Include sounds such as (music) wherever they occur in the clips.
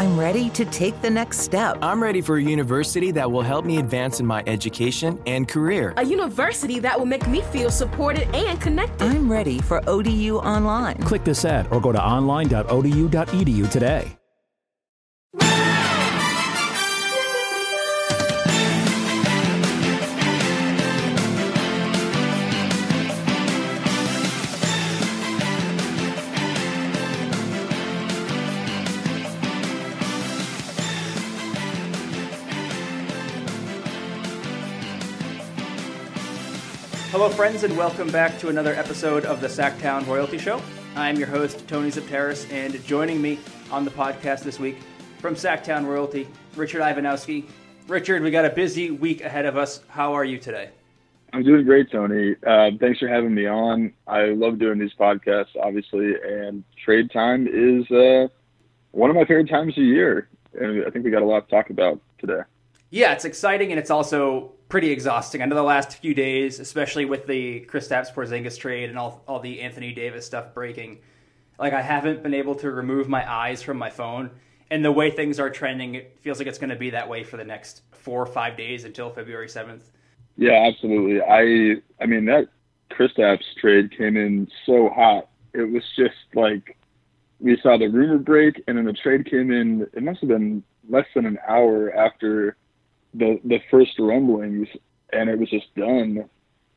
I'm ready to take the next step. I'm ready for a university that will help me advance in my education and career. A university that will make me feel supported and connected. I'm ready for ODU Online. Click this ad or go to online.odu.edu today. Hello, friends, and welcome back to another episode of the Sactown Royalty Show. I'm your host, Tony Xypteras, and joining me on the podcast this week from Sactown Royalty, Richard Ivanowski. Richard, we got a busy week ahead of us. How are you today? I'm doing great, Tony. Uh, thanks for having me on. I love doing these podcasts, obviously, and trade time is uh, one of my favorite times of year. And I think we got a lot to talk about today. Yeah, it's exciting and it's also pretty exhausting. I know the last few days, especially with the Kristaps Porzingis trade and all all the Anthony Davis stuff breaking, like I haven't been able to remove my eyes from my phone. And the way things are trending, it feels like it's going to be that way for the next four or five days until February seventh. Yeah, absolutely. I I mean that Kristaps trade came in so hot. It was just like we saw the rumor break, and then the trade came in. It must have been less than an hour after the the first rumblings, and it was just done.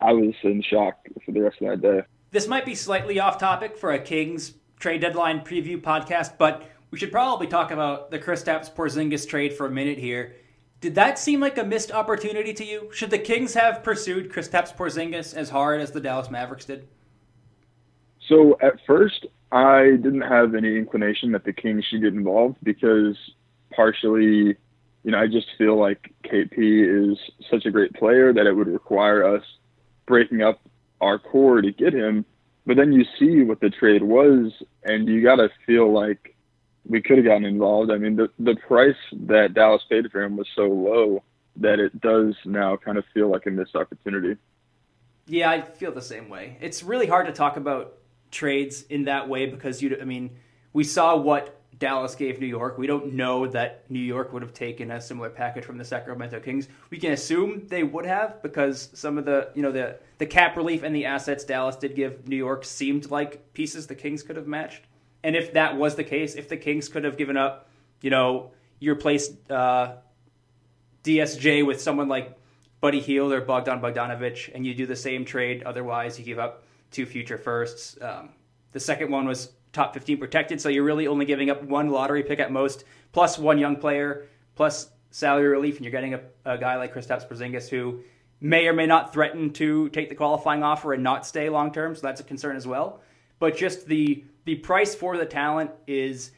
I was in shock for the rest of that day. This might be slightly off topic for a Kings trade deadline preview podcast, but we should probably talk about the Kristaps Porzingis trade for a minute here. Did that seem like a missed opportunity to you? Should the Kings have pursued Kristaps Porzingis as hard as the Dallas Mavericks did? So at first, I didn't have any inclination that the Kings should get involved because partially you know, I just feel like KP is such a great player that it would require us breaking up our core to get him. But then you see what the trade was, and you got to feel like we could have gotten involved. I mean, the the price that Dallas paid for him was so low that it does now kind of feel like a missed opportunity. Yeah, I feel the same way. It's really hard to talk about trades in that way because you. I mean, we saw what Dallas gave New York. We don't know that New York would have taken a similar package from the Sacramento Kings. We can assume they would have because some of the you know the the cap relief and the assets Dallas did give New York seemed like pieces the Kings could have matched. And if that was the case, if the Kings could have given up, you know, your place uh, DSJ with someone like Buddy Hield or Bogdan Bogdanovich, and you do the same trade, otherwise you give up two future firsts. Um, the second one was top 15 protected, so you're really only giving up one lottery pick at most, plus one young player, plus salary relief, and you're getting a, a guy like Kristaps Porzingis who may or may not threaten to take the qualifying offer and not stay long term, so that's a concern as well. But just the the price for the talent is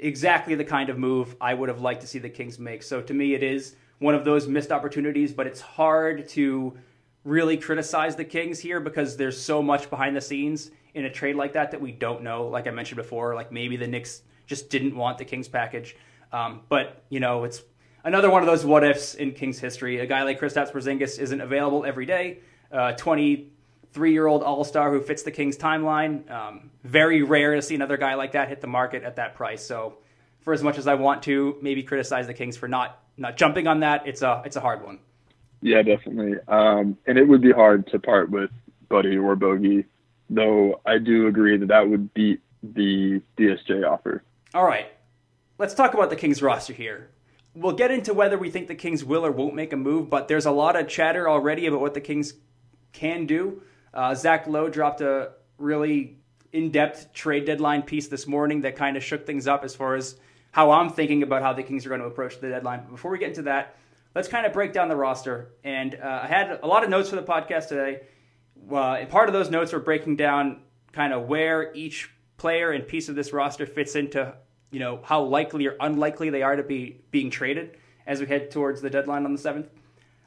exactly the kind of move I would have liked to see the Kings make. So to me, it is one of those missed opportunities, but it's hard to really criticize the Kings here because there's so much behind the scenes in a trade like that that we don't know. Like I mentioned before, like maybe the Knicks just didn't want the Kings package. Um, but you know, it's another one of those what ifs in Kings history. A guy like Kristaps Porzingis isn't available every day. Uh, 23 year old All Star who fits the Kings timeline. Um, very rare to see another guy like that hit the market at that price. So, for as much as I want to maybe criticize the Kings for not not jumping on that, it's a it's a hard one. Yeah, definitely. Um, and it would be hard to part with Buddy or Bogey though I do agree that that would beat the DSJ offer. All right. Let's talk about the Kings roster here. We'll get into whether we think the Kings will or won't make a move, but there's a lot of chatter already about what the Kings can do. Uh, Zach Lowe dropped a really in depth trade deadline piece this morning that kind of shook things up as far as how I'm thinking about how the Kings are going to approach the deadline. But before we get into that, let's kind of break down the roster. And uh, I had a lot of notes for the podcast today uh, part of those notes were breaking down kind of where each player and piece of this roster fits into, you know, how likely or unlikely they are to be being traded as we head towards the deadline on the 7th.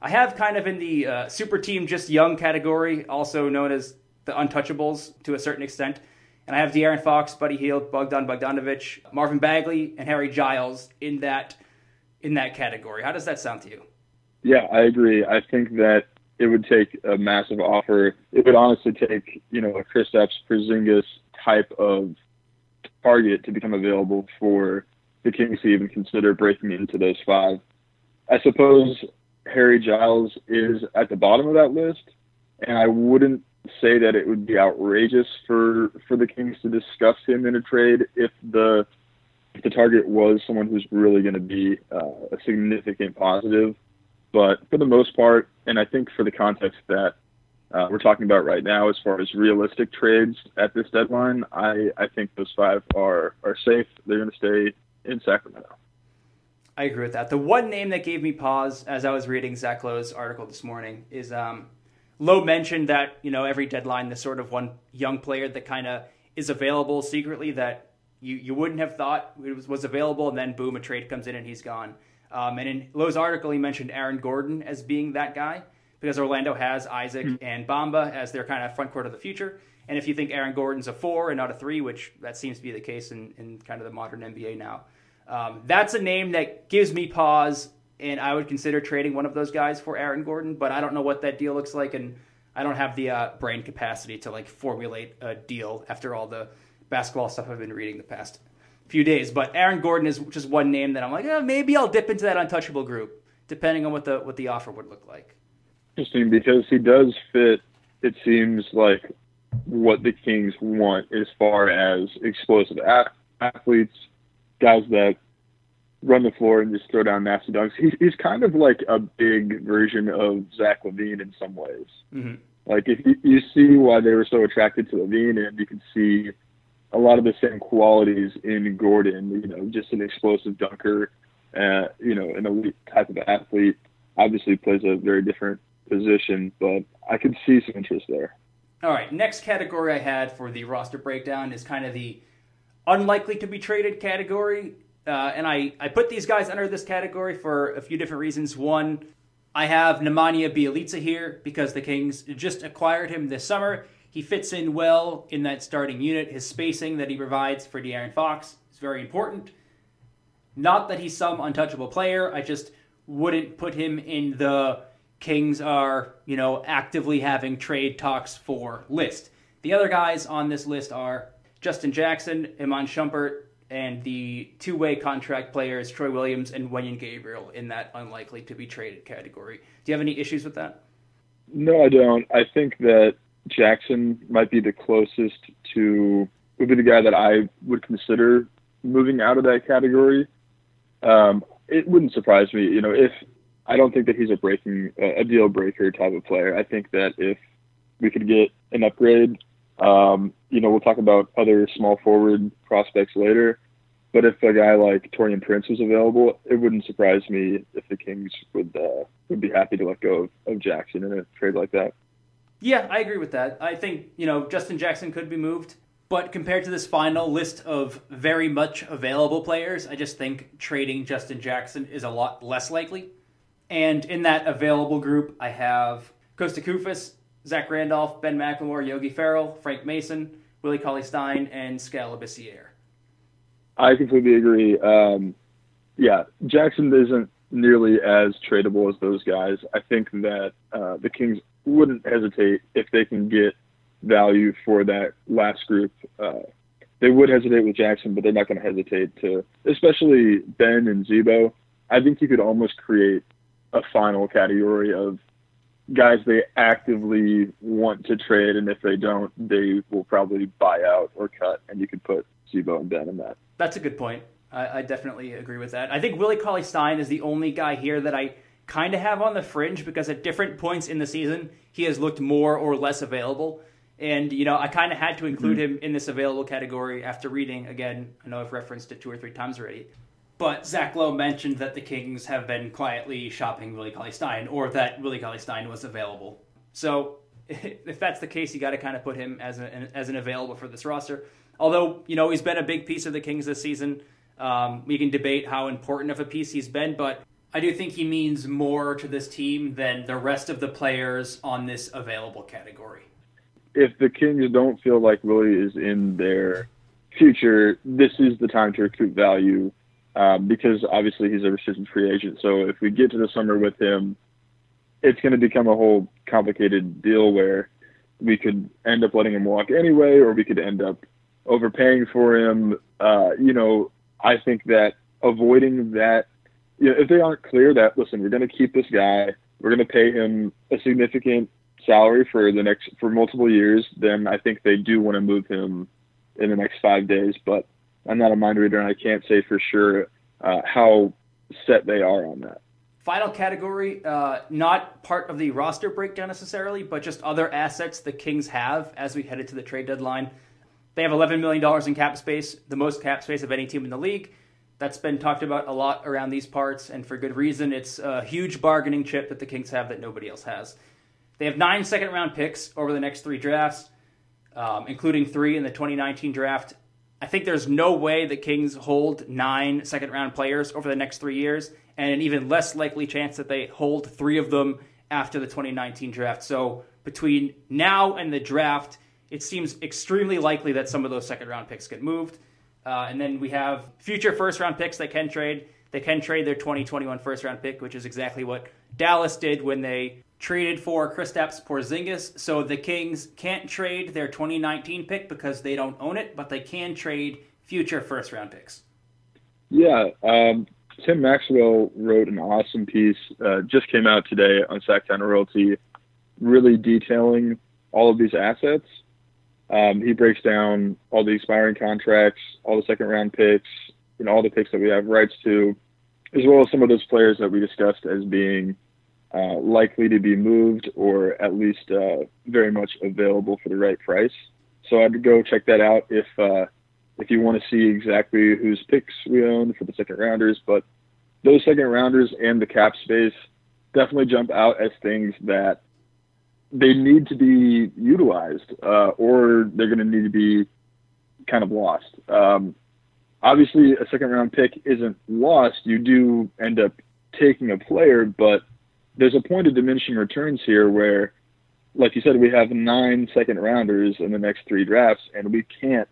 I have kind of in the uh, super team just young category, also known as the untouchables to a certain extent. And I have De'Aaron Fox, Buddy Hield, Bogdan Bogdanovich, Marvin Bagley, and Harry Giles in that in that category. How does that sound to you? Yeah, I agree. I think that it would take a massive offer. It would honestly take, you know, a Kristaps Porzingis type of target to become available for the Kings to even consider breaking into those five. I suppose Harry Giles is at the bottom of that list, and I wouldn't say that it would be outrageous for for the Kings to discuss him in a trade if the if the target was someone who's really going to be uh, a significant positive. But for the most part, and I think for the context that uh, we're talking about right now, as far as realistic trades at this deadline, I, I think those five are are safe. They're going to stay in Sacramento. I agree with that. The one name that gave me pause as I was reading Zach Lowe's article this morning is um, Lowe mentioned that you know every deadline the sort of one young player that kind of is available secretly that you, you wouldn't have thought was, was available, and then boom, a trade comes in and he's gone. Um, and in Lowe's article, he mentioned Aaron Gordon as being that guy because Orlando has Isaac mm-hmm. and Bamba as their kind of front court of the future. And if you think Aaron Gordon's a four and not a three, which that seems to be the case in, in kind of the modern NBA now, um, that's a name that gives me pause. And I would consider trading one of those guys for Aaron Gordon, but I don't know what that deal looks like, and I don't have the uh, brain capacity to like formulate a deal after all the basketball stuff I've been reading the past few days. But Aaron Gordon is just one name that I'm like, eh, maybe I'll dip into that untouchable group, depending on what the what the offer would look like interesting because he does fit. It seems like what the Kings want as far as explosive athletes, guys that run the floor and just throw down nasty dunks. He's, he's kind of like a big version of Zach LaVine in some ways. Mm-hmm. Like if you, you see why they were so attracted to LaVine, and you can see a lot of the same qualities in Gordon. You know, just an explosive dunker, uh, you know, an elite type of athlete. Obviously, plays a very different position, but I could see some interest there. All right, next category I had for the roster breakdown is kind of the unlikely to be traded category. Uh, and I, I put these guys under this category for a few different reasons. One, I have Nemanja Bjelica here because the Kings just acquired him this summer. He fits in well in that starting unit. His spacing that he provides for De'Aaron Fox is very important. Not that he's some untouchable player, I just wouldn't put him in the Kings are, you know, actively having trade talks for list. The other guys on this list are Justin Jackson, Iman Shumpert, and the two-way contract players Troy Williams and Wenyen Gabriel in that unlikely to be traded category. Do you have any issues with that? No, I don't. I think that Jackson might be the closest to would be the guy that I would consider moving out of that category. Um, it wouldn't surprise me, you know, if I don't think that he's a breaking a deal breaker type of player. I think that if we could get an upgrade, um, you know, we'll talk about other small forward prospects later. But if a guy like Taurean Prince was available, it wouldn't surprise me if the Kings would uh, would be happy to let go of, of Jackson in a trade like that. Yeah, I agree with that. I think you know Justin Jackson could be moved, but compared to this final list of very much available players, I just think trading Justin Jackson is a lot less likely. And in that available group, I have Costa Koufos, Zach Randolph, Ben McLemore, Yogi Ferrell, Frank Mason, Willie Cauley Stein, and Skal I completely agree. Um, yeah, Jackson isn't nearly as tradable as those guys. I think that uh, the Kings wouldn't hesitate if they can get value for that last group. Uh, they would hesitate with Jackson, but they're not going to hesitate to, especially Ben and Z-Bo. I think you could almost create a final category of guys they actively want to trade, and if they don't, they will probably buy out or cut, and you could put Z-Bo and Ben in that. That's a good point. I, I definitely agree with that. I think Willie Cauley Stein is the only guy here that I kind of have on the fringe because at different points in the season, he has looked more or less available. And, you know, I kind of had to include mm-hmm. him in this available category after reading, again, I know I've referenced it two or three times already, but Zach Lowe mentioned that the Kings have been quietly shopping Willie Cauley Stein, or that Willie Cauley Stein was available. So (laughs) if that's the case, you got to kind of put him as an as an available for this roster. Although you know he's been a big piece of the Kings this season. Um, we can debate how important of a piece he's been, but I do think he means more to this team than the rest of the players on this available category. If the Kings don't feel like Willie is in their future, this is the time to recoup value um, because obviously he's a restricted free agent. So if we get to the summer with him, it's going to become a whole complicated deal where we could end up letting him walk anyway, or we could end up overpaying for him. Uh, you know, I think that avoiding that. You know, if they aren't clear that listen, we're going to keep this guy, we're going to pay him a significant salary for the next for multiple years, then I think they do want to move him in the next five days. But I'm not a mind reader, and I can't say for sure uh, how set they are on that. Final category, uh, not part of the roster breakdown necessarily, but just other assets the Kings have as we headed to the trade deadline. They have $11 million in cap space, the most cap space of any team in the league. That's been talked about a lot around these parts, and for good reason. It's a huge bargaining chip that the Kings have that nobody else has. They have nine second round picks over the next three drafts, um, including three in the 2019 draft. I think there's no way the Kings hold nine second round players over the next three years, and an even less likely chance that they hold three of them after the 2019 draft. So between now and the draft, it seems extremely likely that some of those second round picks get moved. Uh, and then we have future first round picks that can trade. They can trade their 2021 first round pick, which is exactly what Dallas did when they traded for Kristaps Porzingis. So the Kings can't trade their 2019 pick because they don't own it, but they can trade future first round picks. Yeah, um, Tim Maxwell wrote an awesome piece, uh, just came out today on Sactown Royalty, really detailing all of these assets. Um, he breaks down all the expiring contracts, all the second round picks, and all the picks that we have rights to, as well as some of those players that we discussed as being uh, likely to be moved or at least uh, very much available for the right price. So I'd go check that out if uh, if you want to see exactly whose picks we own for the second rounders. But those second rounders and the cap space definitely jump out as things that they need to be utilized, uh, or they're going to need to be kind of lost. Um, obviously, a second round pick isn't lost. You do end up taking a player, but there's a point of diminishing returns here where, like you said, we have nine second rounders in the next three drafts, and we can't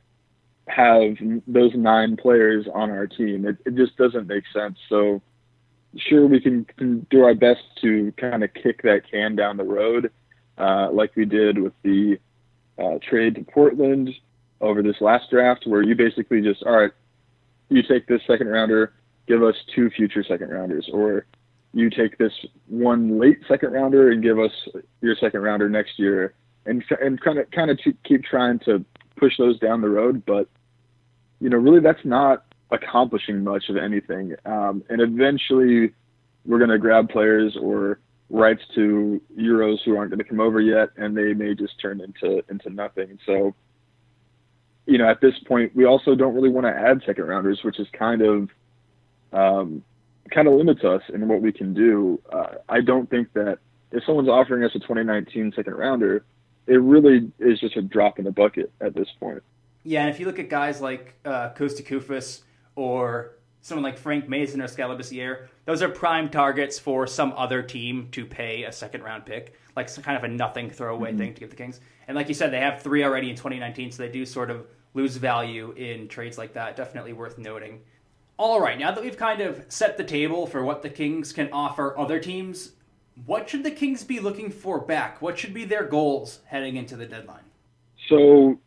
have those nine players on our team. It, it just doesn't make sense. So, sure, we can, can do our best to kind of kick that can down the road, uh, like we did with the uh, trade to Portland over this last draft, where you basically just, all right, you take this second rounder, give us two future second rounders, or you take this one late second rounder and give us your second rounder next year, and and kind of kind of keep trying to push those down the road. But you know, really, that's not accomplishing much of anything. Um, and eventually, we're going to grab players or rights to Euros who aren't going to come over yet, and they may just turn into into nothing. So, you know, at this point, we also don't really want to add second rounders, which is kind of um, kind of limits us in what we can do. Uh, I don't think that if someone's offering us a 2019 second rounder, it really is just a drop in the bucket at this point. Yeah, and if you look at guys like uh, Costa Koufos or someone like Frank Mason or Skal Labissiere, those are prime targets for some other team to pay a second round pick, like some kind of a nothing throwaway mm-hmm. thing to give the Kings. And like you said, they have three already in 2019, so they do sort of lose value in trades like that. Definitely worth noting. All right, now that we've kind of set the table for what the Kings can offer other teams, what should the Kings be looking for back? What should be their goals heading into the deadline? So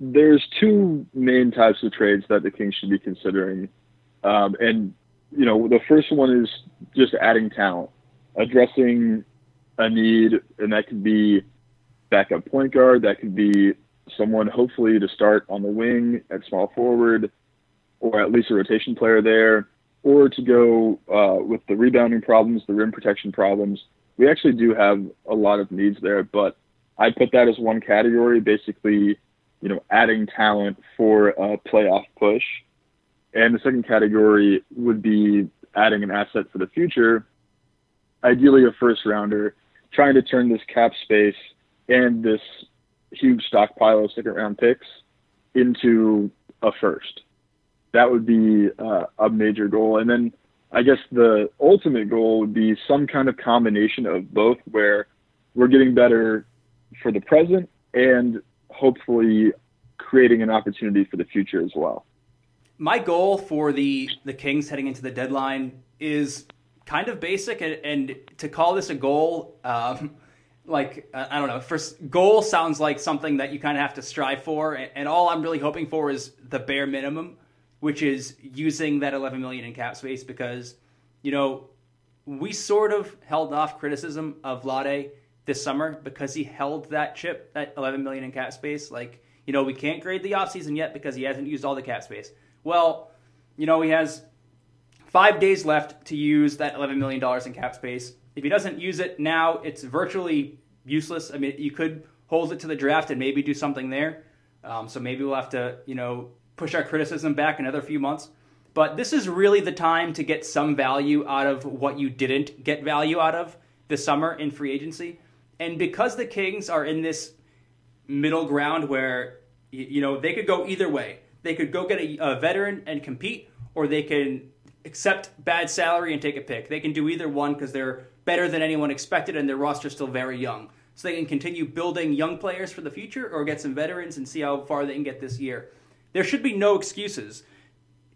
there's two main types of trades that the Kings should be considering. Um, and, you know, the first one is just adding talent, addressing a need, and that could be backup point guard, that could be someone hopefully to start on the wing at small forward or at least a rotation player there, or to go uh, with the rebounding problems, the rim protection problems. We actually do have a lot of needs there, but I put that as one category, basically, you know, adding talent for a playoff push. And the second category would be adding an asset for the future, ideally a first rounder, trying to turn this cap space and this huge stockpile of second round picks into a first that would be uh, a major goal. And then I guess the ultimate goal would be some kind of combination of both, where we're getting better for the present and hopefully creating an opportunity for the future as well. My goal for the the Kings heading into the deadline is kind of basic, and, and to call this a goal, um, (laughs) like I don't know, first goal sounds like something that you kind of have to strive for, and, and all I'm really hoping for is the bare minimum which is using that 11 million in cap space because you know we sort of held off criticism of Vlade this summer because he held that chip, that 11 million in cap space. Like, you know, we can't grade the offseason yet because he hasn't used all the cap space. Well, you know, he has five days left to use that 11 million dollars in cap space. If he doesn't use it now, it's virtually useless. I mean, you could hold it to the draft and maybe do something there. Um, so maybe we'll have to, you know, push our criticism back another few months. But this is really the time to get some value out of what you didn't get value out of this summer in free agency. And because the Kings are in this middle ground where, you know, they could go either way. They could go get a, a veteran and compete, or they can accept bad salary and take a pick. They can do either one because they're better than anyone expected and their roster's still very young. So they can continue building young players for the future or get some veterans and see how far they can get this year. There should be no excuses.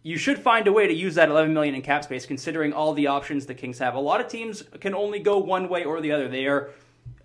You should find a way to use that 11 million in cap space considering all the options the Kings have. A lot of teams can only go one way or the other. They are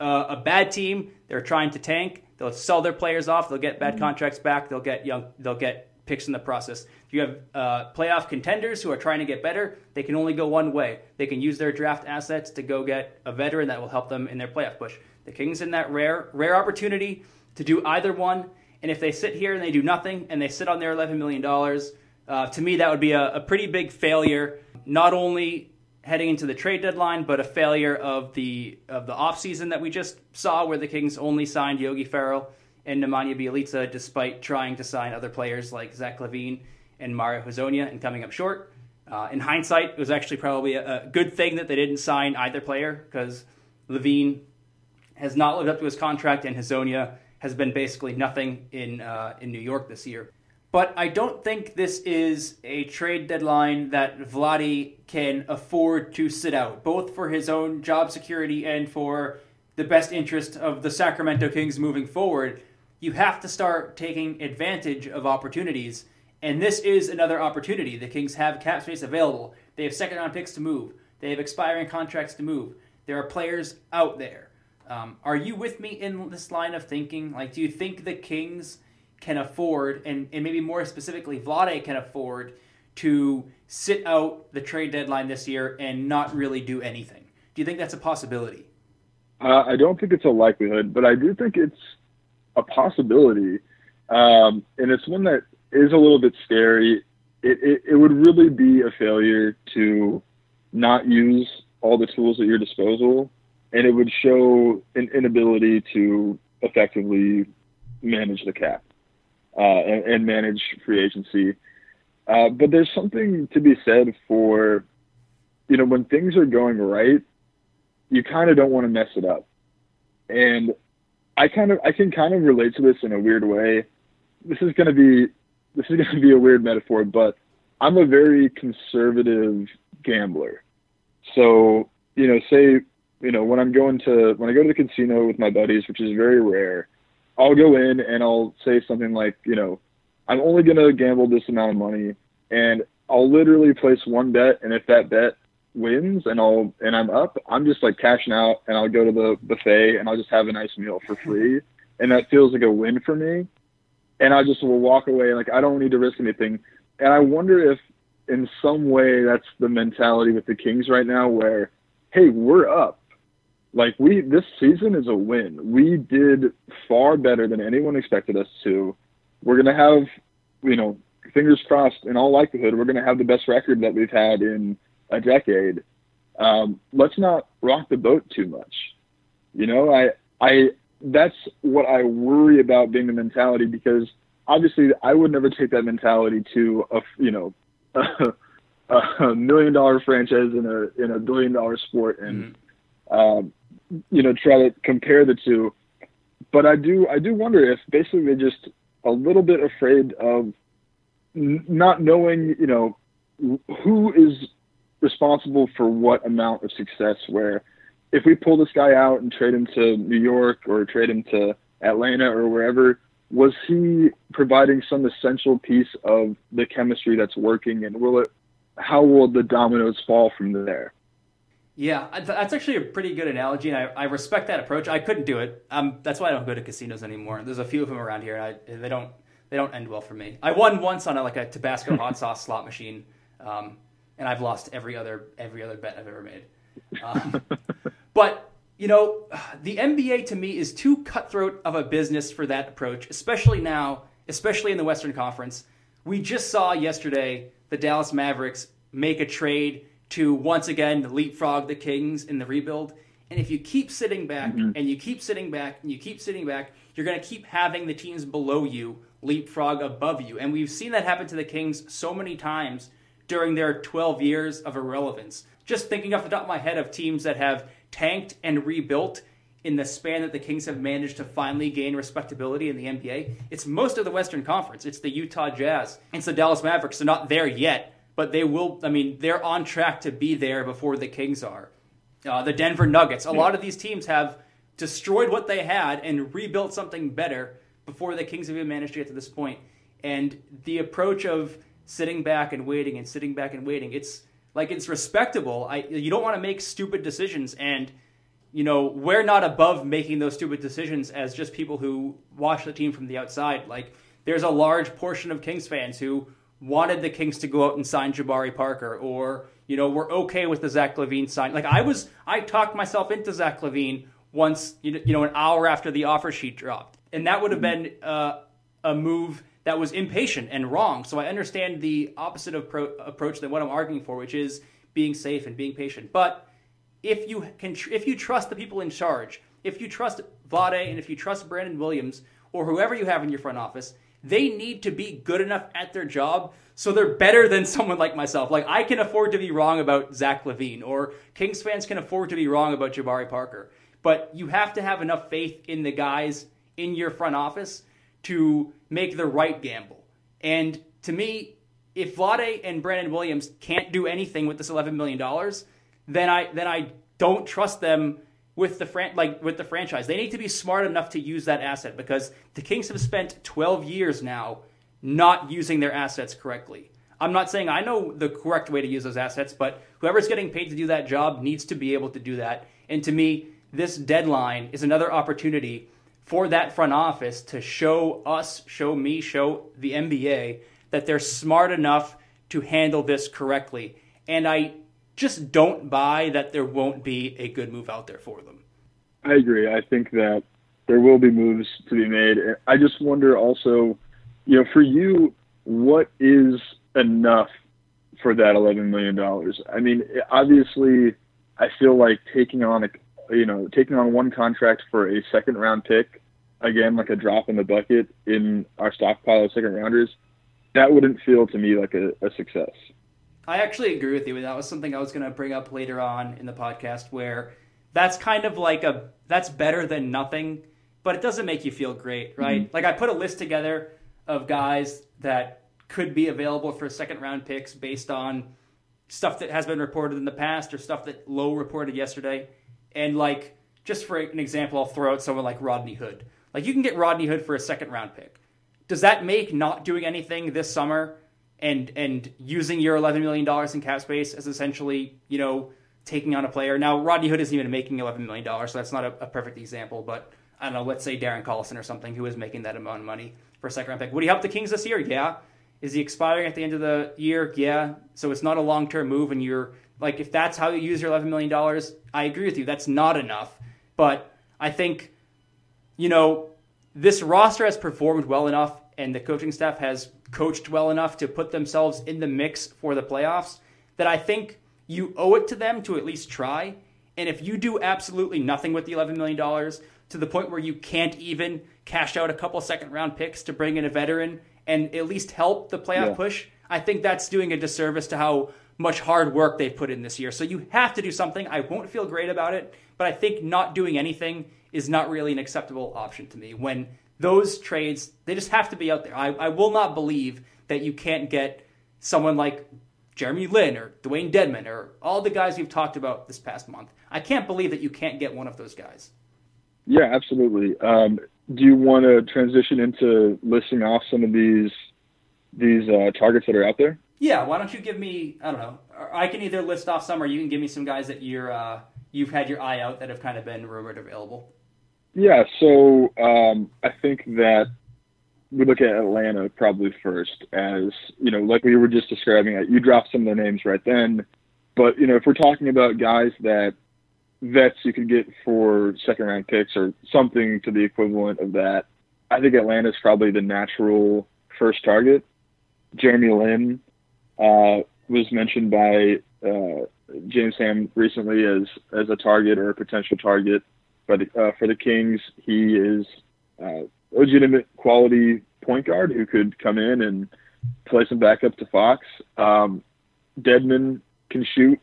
uh, a bad team. They're trying to tank. They'll sell their players off. They'll get bad contracts back. They'll get young. They'll get picks in the process. If you have uh, playoff contenders who are trying to get better, they can only go one way. They can use their draft assets to go get a veteran that will help them in their playoff push. The Kings in that rare rare opportunity to do either one. And if they sit here and they do nothing and they sit on their eleven million dollars, uh, to me that would be a, a pretty big failure. Not only heading into the trade deadline, but a failure of the of the offseason that we just saw, where the Kings only signed Yogi Ferrell and Nemanja Bjelica, despite trying to sign other players like Zach LaVine and Mario Hezonja and coming up short. Uh, in hindsight, it was actually probably a, a, good thing that they didn't sign either player because LaVine has not lived up to his contract, and Hezonja has been basically nothing in uh, in New York this year. But I don't think this is a trade deadline that Vlade can afford to sit out, both for his own job security and for the best interest of the Sacramento Kings moving forward. You have to start taking advantage of opportunities, and this is another opportunity. The Kings have cap space available. They have second round picks to move. They have expiring contracts to move. There are players out there. Um, are you with me in this line of thinking? Like, do you think the Kings can afford, and, and maybe more specifically, Vlade can afford to sit out the trade deadline this year and not really do anything? Do you think that's a possibility? Uh, I don't think it's a likelihood, but I do think it's a possibility. Um, and it's one that is a little bit scary. It, it, it would really be a failure to not use all the tools at your disposal, and it would show an inability to effectively manage the cap uh, and, and, manage free agency. Uh, but there's something to be said for, you know, when things are going right, you kind of don't want to mess it up. And I kind of, I can kind of relate to this in a weird way. This is going to be, this is to be a weird metaphor, but I'm a very conservative gambler. So, you know, say, you know, when I'm going to, when I go to the casino with my buddies, which is very rare, I'll go in and I'll say something like, you know, I'm only going to gamble this amount of money and I'll literally place one bet. And if that bet wins and I'll, and I'm up, I'm just like cashing out and I'll go to the buffet and I'll just have a nice meal for free. And that feels like a win for me. And I just will walk away. Like I don't need to risk anything. And I wonder if in some way that's the mentality with the Kings right now where, Hey, we're up like we this season is a win. We did far better than anyone expected us to. We're gonna have, you know, fingers crossed. In all likelihood, we're gonna have the best record that we've had in a decade. Um, let's not rock the boat too much. You know, I I that's what I worry about being the mentality because obviously I would never take that mentality to a you know (laughs) a, a million dollar franchise in a in a billion dollar sport and. Mm-hmm. Um, you know, try to compare the two. But I do, I do wonder if basically they're just a little bit afraid of n- not knowing, you know, who is responsible for what amount of success. Where if we pull this guy out and trade him to New York or trade him to Atlanta or wherever, was he providing some essential piece of the chemistry that's working, and will it? How will the dominoes fall from there? Yeah, that's actually a pretty good analogy, and I, I respect that approach. I couldn't do it. Um, that's why I don't go to casinos anymore. There's a few of them around here, and I, they don't they don't end well for me. I won once on a, like a Tabasco (laughs) hot sauce slot machine, um, and I've lost every other every other bet I've ever made. (laughs) Um, but you know, the NBA to me is too cutthroat of a business for that approach, especially now, especially in the Western Conference. We just saw yesterday the Dallas Mavericks make a trade to once again leapfrog the Kings in the rebuild. And if you keep sitting back mm-hmm. and you keep sitting back and you keep sitting back, you're going to keep having the teams below you leapfrog above you. And we've seen that happen to the Kings so many times during their 12 years of irrelevance. Just thinking off the top of my head of teams that have tanked and rebuilt in the span that the Kings have managed to finally gain respectability in the NBA, it's most of the Western Conference. It's the Utah Jazz. It's the Dallas Mavericks. They're not there yet, but they will. I mean, they're on track to be there before the Kings are uh, the Denver Nuggets. A lot of these teams have destroyed what they had and rebuilt something better before the Kings have even managed to get to this point. And the approach of sitting back and waiting and sitting back and waiting, it's like it's respectable. I you don't want to make stupid decisions and you know, we're not above making those stupid decisions as just people who watch the team from the outside. Like there's a large portion of Kings fans who wanted the Kings to go out and sign Jabari Parker or you know, we're okay with the Zach LaVine sign. Like I was, I talked myself into Zach LaVine once, you know, an hour after the offer sheet dropped, and that would have been uh, a move that was impatient and wrong. So I understand the opposite of pro- approach than what I'm arguing for, which is being safe and being patient. But if you can, tr- if you trust the people in charge, if you trust Vlade and if you trust Brandon Williams or whoever you have in your front office, they need to be good enough at their job so they're better than (laughs) someone like myself. Like I can afford to be wrong about Zach LaVine, or Kings fans can afford to be wrong about Jabari Parker. But you have to have enough faith in the guys in your front office to make the right gamble. And to me, if Vlade and Brandon Williams can't do anything with this eleven million dollars, then I then I don't trust them with the fran- like with the franchise. They need to be smart enough to use that asset because the Kings have spent 12 years now not using their assets correctly. I'm not saying I know the correct way to use those assets, but whoever's getting paid to do that job needs to be able to do that. And to me, this deadline is another opportunity for that front office to show us, show me, show the NBA that they're smart enough to handle this correctly. And I just don't buy that there won't be a good move out there for them. I agree. I think that there will be moves to be made. I just wonder also you know, for you, what is enough for that eleven million dollars? I mean, obviously, I feel like taking on a, you know, taking on one contract for a second round pick, again, like a drop in the bucket in our stockpile of second rounders, that wouldn't feel to me like a, a success. I actually agree with you. That was something I was going to bring up later on in the podcast, where that's kind of like a that's better than nothing, but it doesn't make you feel great, right? Mm-hmm. Like I put a list together of guys that could be available for second round picks based on stuff that has been reported in the past or stuff that Lowe reported yesterday. And like, just for an example, I'll throw out someone like Rodney Hood. Like, you can get Rodney Hood for a second round pick. Does that make not doing anything this summer and and using your eleven million dollars in cap space as essentially, you know, taking on a player? Now, Rodney Hood isn't even making eleven million dollars, so that's not a, a perfect example. But I don't know, let's say Darren Collison or something who is making that amount of money for a second round pick. Would he help the Kings this year? Yeah. Is he expiring at the end of the year? Yeah. So it's not a long term move, and you're like, if that's how you use your $11 million, I agree with you. That's not enough. But I think, you know, this roster has performed well enough, and the coaching staff has coached well enough to put themselves in the mix for the playoffs that I think you owe it to them to at least try. And if you do absolutely nothing with the $11 million to the point where you can't even cash out a couple second round picks to bring in a veteran and at least help the playoff yeah. push, I think that's doing a disservice to how much hard work they've put in this year. So you have to do something. I won't feel great about it, but I think not doing anything is not really an acceptable option to me. When those trades, they just have to be out there. I, I will not believe that you can't get someone like Jeremy Lin or Dwayne Dedmon or all the guys we've talked about this past month. I can't believe that you can't get one of those guys. Yeah, absolutely. Um, do you want to transition into listing off some of these these uh, targets that are out there? Yeah. Why don't you give me? I don't know. I can either list off some, or you can give me some guys that you're uh, you've had your eye out that have kind of been rumored available. Yeah. So um, I think that we look at Atlanta probably first as, you know, like we were just describing. You dropped some of the names right then. But, you know, if we're talking about guys that vets you could get for second round picks or something to the equivalent of that, I think Atlanta's probably the natural first target. Jeremy Lin uh, was mentioned by uh, James Ham recently as as a target or a potential target, but uh, for the Kings, he is uh, legitimate quality point guard who could come in and play some backup to Fox. Um, Dedmon can shoot,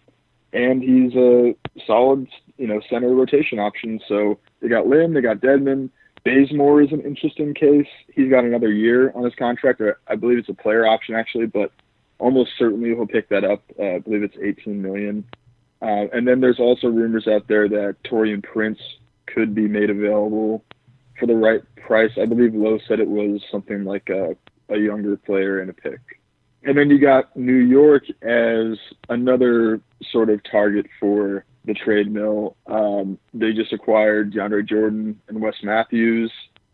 and he's a solid, you know, center rotation option. So they got Lin, they got Dedmon. Bazemore is an interesting case. He's got another year on his contract, or I believe it's a player option actually, but almost certainly he'll pick that up. Uh, I believe it's 18 million. Uh, and then there's also rumors out there that Taurean Prince could be made available for the right price. I believe Lowe said it was something like a, a younger player and a pick. And then you got New York as another sort of target for the trade mill. Um, they just acquired DeAndre Jordan and Wes Matthews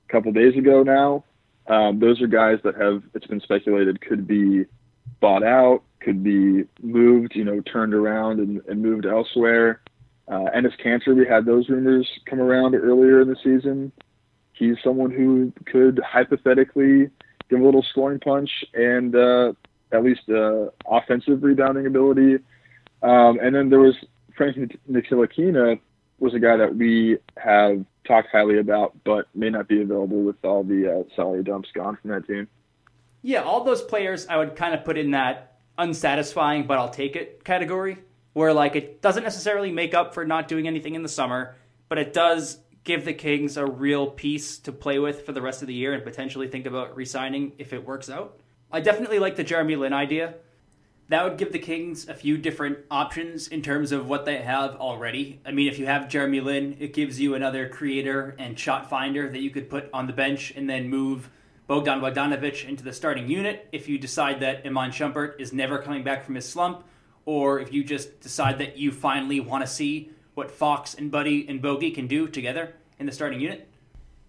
a couple days ago now. Um, those are guys that have, it's been speculated, could be bought out, could be moved, you know, turned around and, and moved elsewhere. Uh, Enes Kanter, we had those rumors come around earlier in the season. He's someone who could hypothetically give a little scoring punch and uh, at least uh, offensive rebounding ability. Um, and then there was Frank Ntilikina was a guy that we have talked highly about, but may not be available with all the uh, salary dumps gone from that team. Yeah, all those players I would kind of put in that unsatisfying, but I'll take it category, where like it doesn't necessarily make up for not doing anything in the summer, but it does give the Kings a real piece to play with for the rest of the year and potentially think about re-signing if it works out. I definitely like the Jeremy Lin idea. That would give the Kings a few different options in terms of what they have already. I mean, if you have Jeremy Lin, it gives you another creator and shot finder that you could put on the bench and then move Bogdan Bogdanovic into the starting unit if you decide that Iman Shumpert is never coming back from his slump, or if you just decide that you finally want to see what Fox and Buddy and Bogey can do together in the starting unit.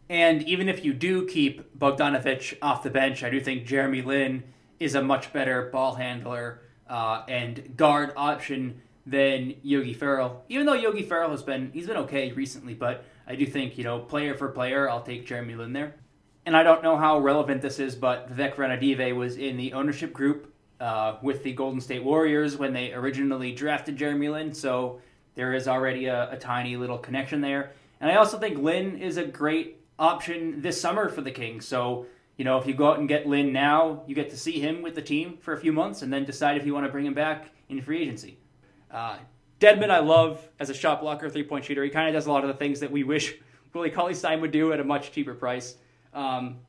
And even if you do keep Bogdanovich off the bench, I do think Jeremy Lin is a much better ball handler uh, and guard option than Yogi Ferrell. Even though Yogi Ferrell has been he's been okay recently, but I do think you know player for player, I'll take Jeremy Lin there. And I don't know how relevant this is, but Vivek Ranadive was in the ownership group uh, with the Golden State Warriors when they originally drafted Jeremy Lin, so there is already a, a tiny little connection there. And I also think Lin is a great option this summer for the Kings. So, you know, if you go out and get Lin now, you get to see him with the team for a few months and then decide if you want to bring him back in free agency. Uh, Dedmon, I love as a shot blocker, three point shooter. He kind of does a lot of the things that we wish Willie Cauley Stein would do at a much cheaper price. Um,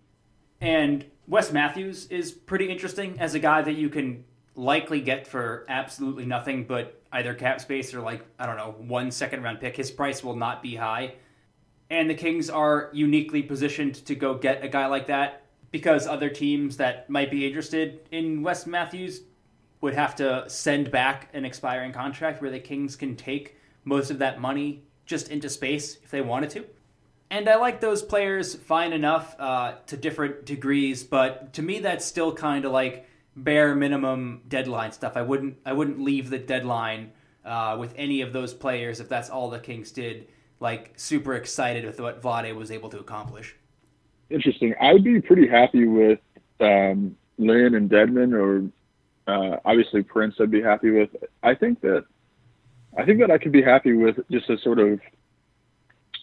and Wes Matthews is pretty interesting as a guy that you can likely get for absolutely nothing but either cap space or like I don't know one second round pick. His price will not be high, and the Kings are uniquely positioned to go get a guy like that because other teams that might be interested in Wes Matthews would have to send back an expiring contract where the Kings can take most of that money just into space if they wanted to. And I like those players fine enough uh, to different degrees, but to me that's still kind of like bare minimum deadline stuff. I wouldn't I wouldn't leave the deadline uh, with any of those players if that's all the Kings did. Like super excited with what Vlade was able to accomplish. Interesting. I'd be pretty happy with um, Lin and Dedmon, or uh, obviously Prince. I'd be happy with. I think that I think that I could be happy with just a sort of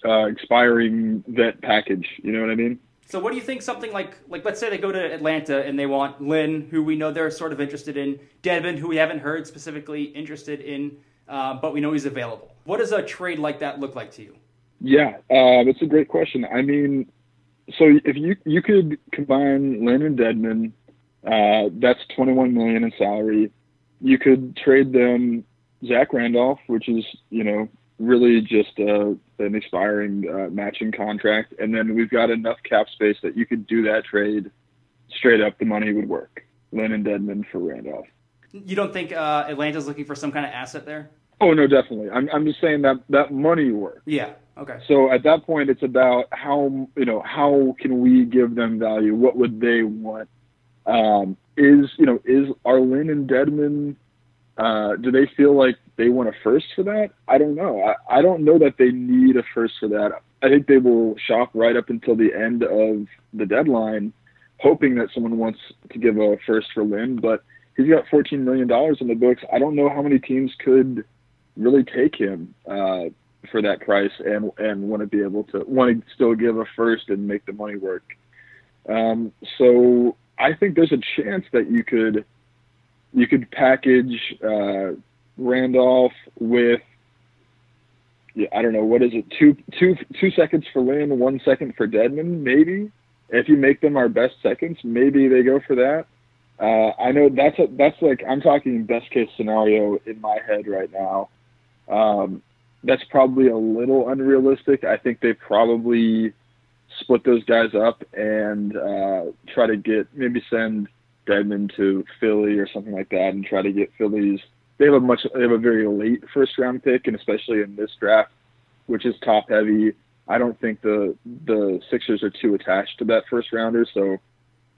uh, expiring vet package. You know what I mean? So what do you think something like like let's say they go to Atlanta and they want Lin, who we know they're sort of interested in, Dedmon, who we haven't heard specifically interested in, uh, but we know he's available. What does a trade like that look like to you? Yeah, uh, that's a great question. I mean, so if you you could combine Lin and Dedmon, uh, that's 21 million in salary. You could trade them Zach Randolph, which is you know really just uh, an expiring uh, matching contract, and then we've got enough cap space that you could do that trade straight up. The money would work. Lin and Dedmon for Randolph. You don't think uh, Atlanta's looking for some kind of asset there? Oh no, definitely. I'm I'm just saying that that money works. Yeah. Okay. So at that point, it's about how you know how can we give them value? What would they want? Um, is you know is Arlin and Dedmon? Uh, do they feel like they want a first for that? I don't know. I, I don't know that they need a first for that. I think they will shop right up until the end of the deadline, hoping that someone wants to give a first for Lin. But he's got $14 million in the books. I don't know how many teams could really take him uh, for that price and and want to be able to want to still give a first and make the money work. Um, so I think there's a chance that you could you could package uh, Randolph with yeah, I don't know what is it two two two seconds for Lin, one second for Dedmon, maybe. If you make them our best seconds, maybe they go for that. Uh, I know that's a, that's like I'm talking best case scenario in my head right now. Um, that's probably a little unrealistic. I think they probably split those guys up and uh, try to get maybe send Dedmon to Philly or something like that, and try to get Philly's. They have a much they have a very late first round pick, and especially in this draft, which is top heavy. I don't think the the Sixers are too attached to that first rounder. So,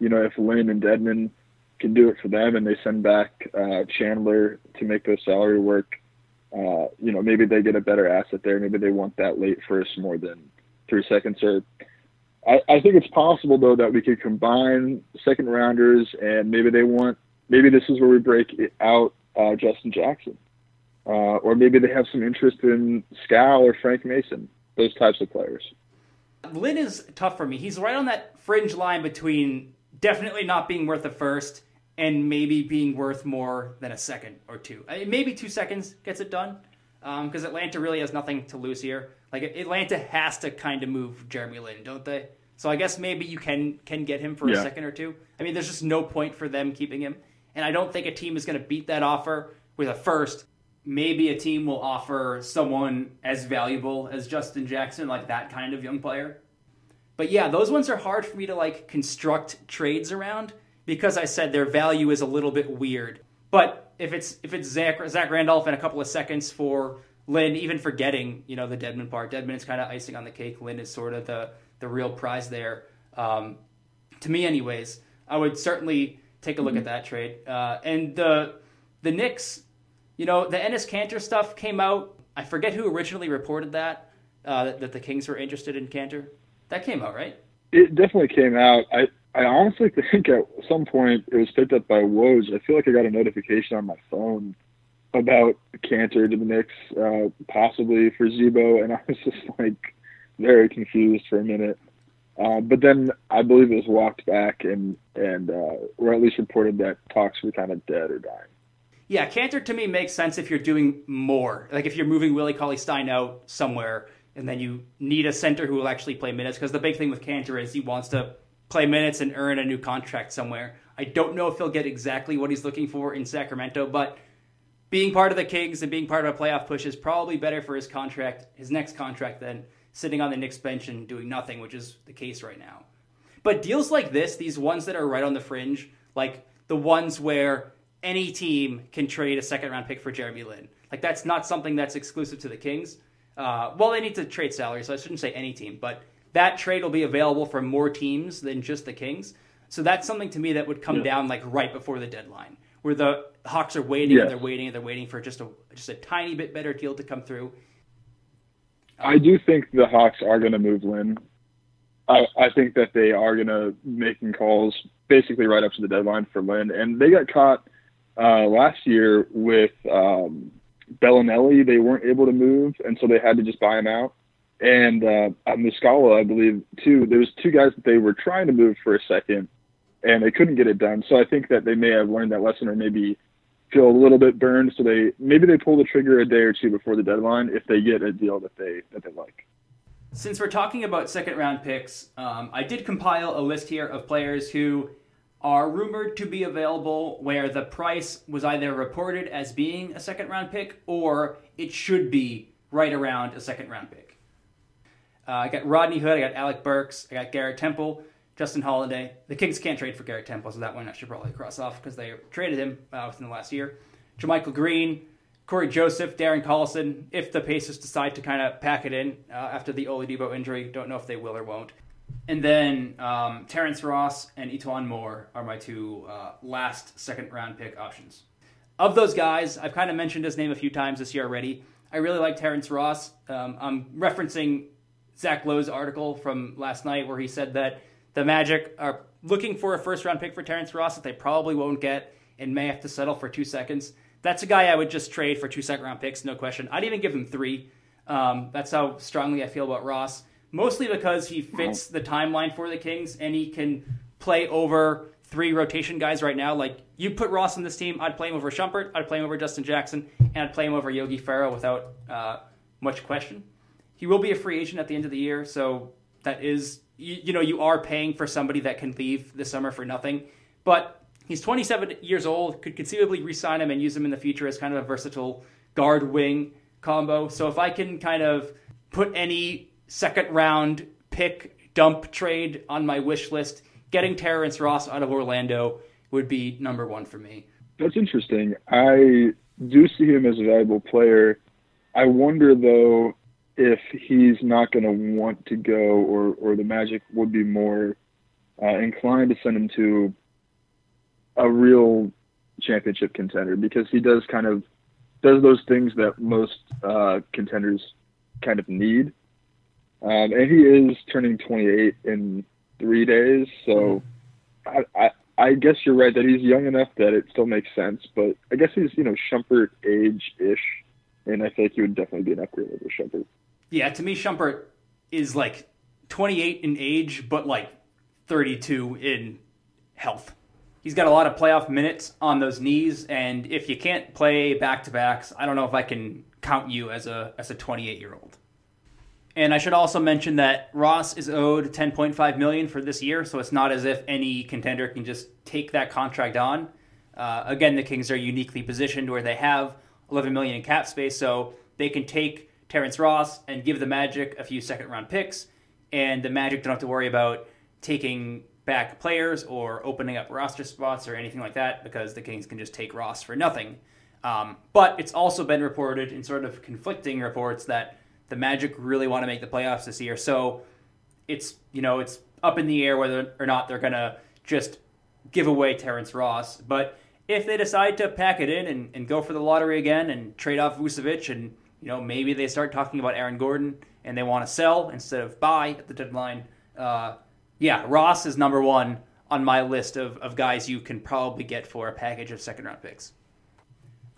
you know, if Lin and Dedmon can do it for them, and they send back uh, Chandler to make their salary work, uh, you know, maybe they get a better asset there. Maybe they want that late first more than three seconds. Or I, I think it's possible though that we could combine second rounders, and maybe they want. Maybe this is where we break it out uh, Justin Jackson, uh, or maybe they have some interest in Skal or Frank Mason. Those types of players. Lin is tough for me. He's right on that fringe line between definitely not being worth a first and maybe being worth more than a second or two. I mean, maybe two seconds gets it done because um, Atlanta really has nothing to lose here. Like Atlanta has to kind of move Jeremy Lin, don't they? So I guess maybe you can can get him for Yeah. a second or two. I mean, there's just no point for them keeping him, and I don't think a team is going to beat that offer with a first. Maybe a team will offer someone as valuable as Justin Jackson, like that kind of young player. But yeah, those ones are hard for me to like construct trades around because I said their value is a little bit weird. But if it's if it's Zach Zach Randolph and a couple of seconds for Lin, even forgetting you know the Dedmon part, Dedmon is kind of icing on the cake. Lin is sort of the the real prize there. Um, to me, anyways, I would certainly take a look at that trade. Uh, and the the Knicks, you know, the Enes Kanter stuff came out. I forget who originally reported that uh, that, that the Kings were interested in Kanter. That came out, right? It definitely came out. I I honestly (laughs) think at some point it was picked up by Woj. I feel like I got a notification on my phone about Kanter to the Knicks, uh, possibly for Zebo, and I was (laughs) just like very confused for a minute. Uh, but then I believe it was walked back and and uh, or at least reported that talks were kind of dead or dying. Yeah, Kanter to me makes sense if you're doing more. Like if you're moving Willie Cauley Stein out somewhere and then you need a center who will actually play minutes. Because the big thing with Kanter is he wants to play minutes and earn a new contract somewhere. I don't know if he'll get exactly what he's looking for in Sacramento, but being part of the Kings and being part of a playoff push is probably better for his contract, his next contract, than sitting on the Knicks bench and doing nothing, which is the case right now. But deals like this, these ones that are right on the fringe, like the ones where any team can trade a second round pick for Jeremy Lin, like that's not something that's exclusive to the Kings. Uh, well, they need to trade salary, so I shouldn't say any team, but that trade will be available for more teams than just the Kings. So that's something to me that would come down like right before the deadline, where the Hawks are waiting and they're waiting and they're waiting for just a just a tiny bit better deal to come through. I do think the Hawks are going to move Lin. I, I think that they are going to making calls basically right up to the deadline for Lin, and they got caught uh, last year with um, Belinelli. They weren't able to move, and so they had to just buy him out. And uh, Muscala, I believe, too. There was two guys that they were trying to move for a second, and they couldn't get it done. So I think that they may have learned that lesson, or maybe feel a little bit burned. So they maybe they pull the trigger a day or two before the deadline if they get a deal that they that they like. Since we're talking about second round picks, um, I did compile a list here of players who are rumored to be available where the price was either reported as being a second round pick or it should be right around a second round pick. Uh, I got Rodney Hood, I got Alec Burks, I got Garrett Temple, Justin Holiday. The Kings can't trade for Garrett Temple, so that one I should probably cross off because they traded him uh, within the last year. JaMychal Green, Cory Joseph, Darren Collison, if the Pacers decide to kind of pack it in uh, after the Oladipo injury. Don't know if they will or won't. And then um, Terrence Ross and E'Twaun Moore are my two uh, last second round pick options. Of those guys, I've kind of mentioned his name a few times this year already. I really like Terrence Ross. Um, I'm referencing Zach Lowe's article from last night where he said that the Magic are looking for a first round pick for Terrence Ross that they probably won't get and may have to settle for two seconds. That's a guy I would just trade for two second round picks, no question. I'd even give him three. Um, that's how strongly I feel about Ross mostly because he fits the timeline for the Kings and he can play over three rotation guys right now. Like you put Ross on this team, I'd play him over Shumpert, I'd play him over Justin Jackson, and I'd play him over Yogi Ferrell without uh, much question. He will be a free agent at the end of the year, so that is you, you know you are paying for somebody that can leave this summer for nothing, but. He's 27 years old, could conceivably re sign him and use him in the future as kind of a versatile guard wing combo. So if I can kind of put any second round pick dump trade on my wish list. Getting Terrence Ross out of Orlando would be number one for me. That's interesting. I do see him as a valuable player. I wonder though if he's not going to want to go, or or the Magic would be more uh, inclined to send him to a real championship contender because he does kind of does those things that most uh, contenders kind of need. Um, and he is turning 28 in three days, so I, I, I guess you're right that he's young enough that it still makes sense. But I guess he's you know Shumpert age ish, and I think he would definitely be an upgrade over Shumpert. Yeah, to me, Shumpert is like 28 in age, but like 32 in health. He's got a lot of playoff minutes on those knees, and if you can't play back to backs, I don't know if I can count you as a as a 28 year old. And I should also mention that Ross is owed 10.5 million for this year, so it's not as if any contender can just take that contract on. Uh, again, the Kings are uniquely positioned where they have 11 million in cap space, so they can take Terrence Ross and give the Magic a few second round picks, and the Magic don't have to worry about taking back players or opening up roster spots or anything like that because the Kings can just take Ross for nothing. Um, but it's also been reported in sort of conflicting reports that the Magic really want to make the playoffs this year. So it's you know it's up in the air whether or not they're gonna just give away Terrence Ross. But if they decide to pack it in and, and go for the lottery again and trade off Vucevic and you know maybe they start talking about Aaron Gordon and they want to sell instead of buy at the deadline. Uh, yeah, Ross is number one on my list of, of guys you can probably get for a package of second round picks.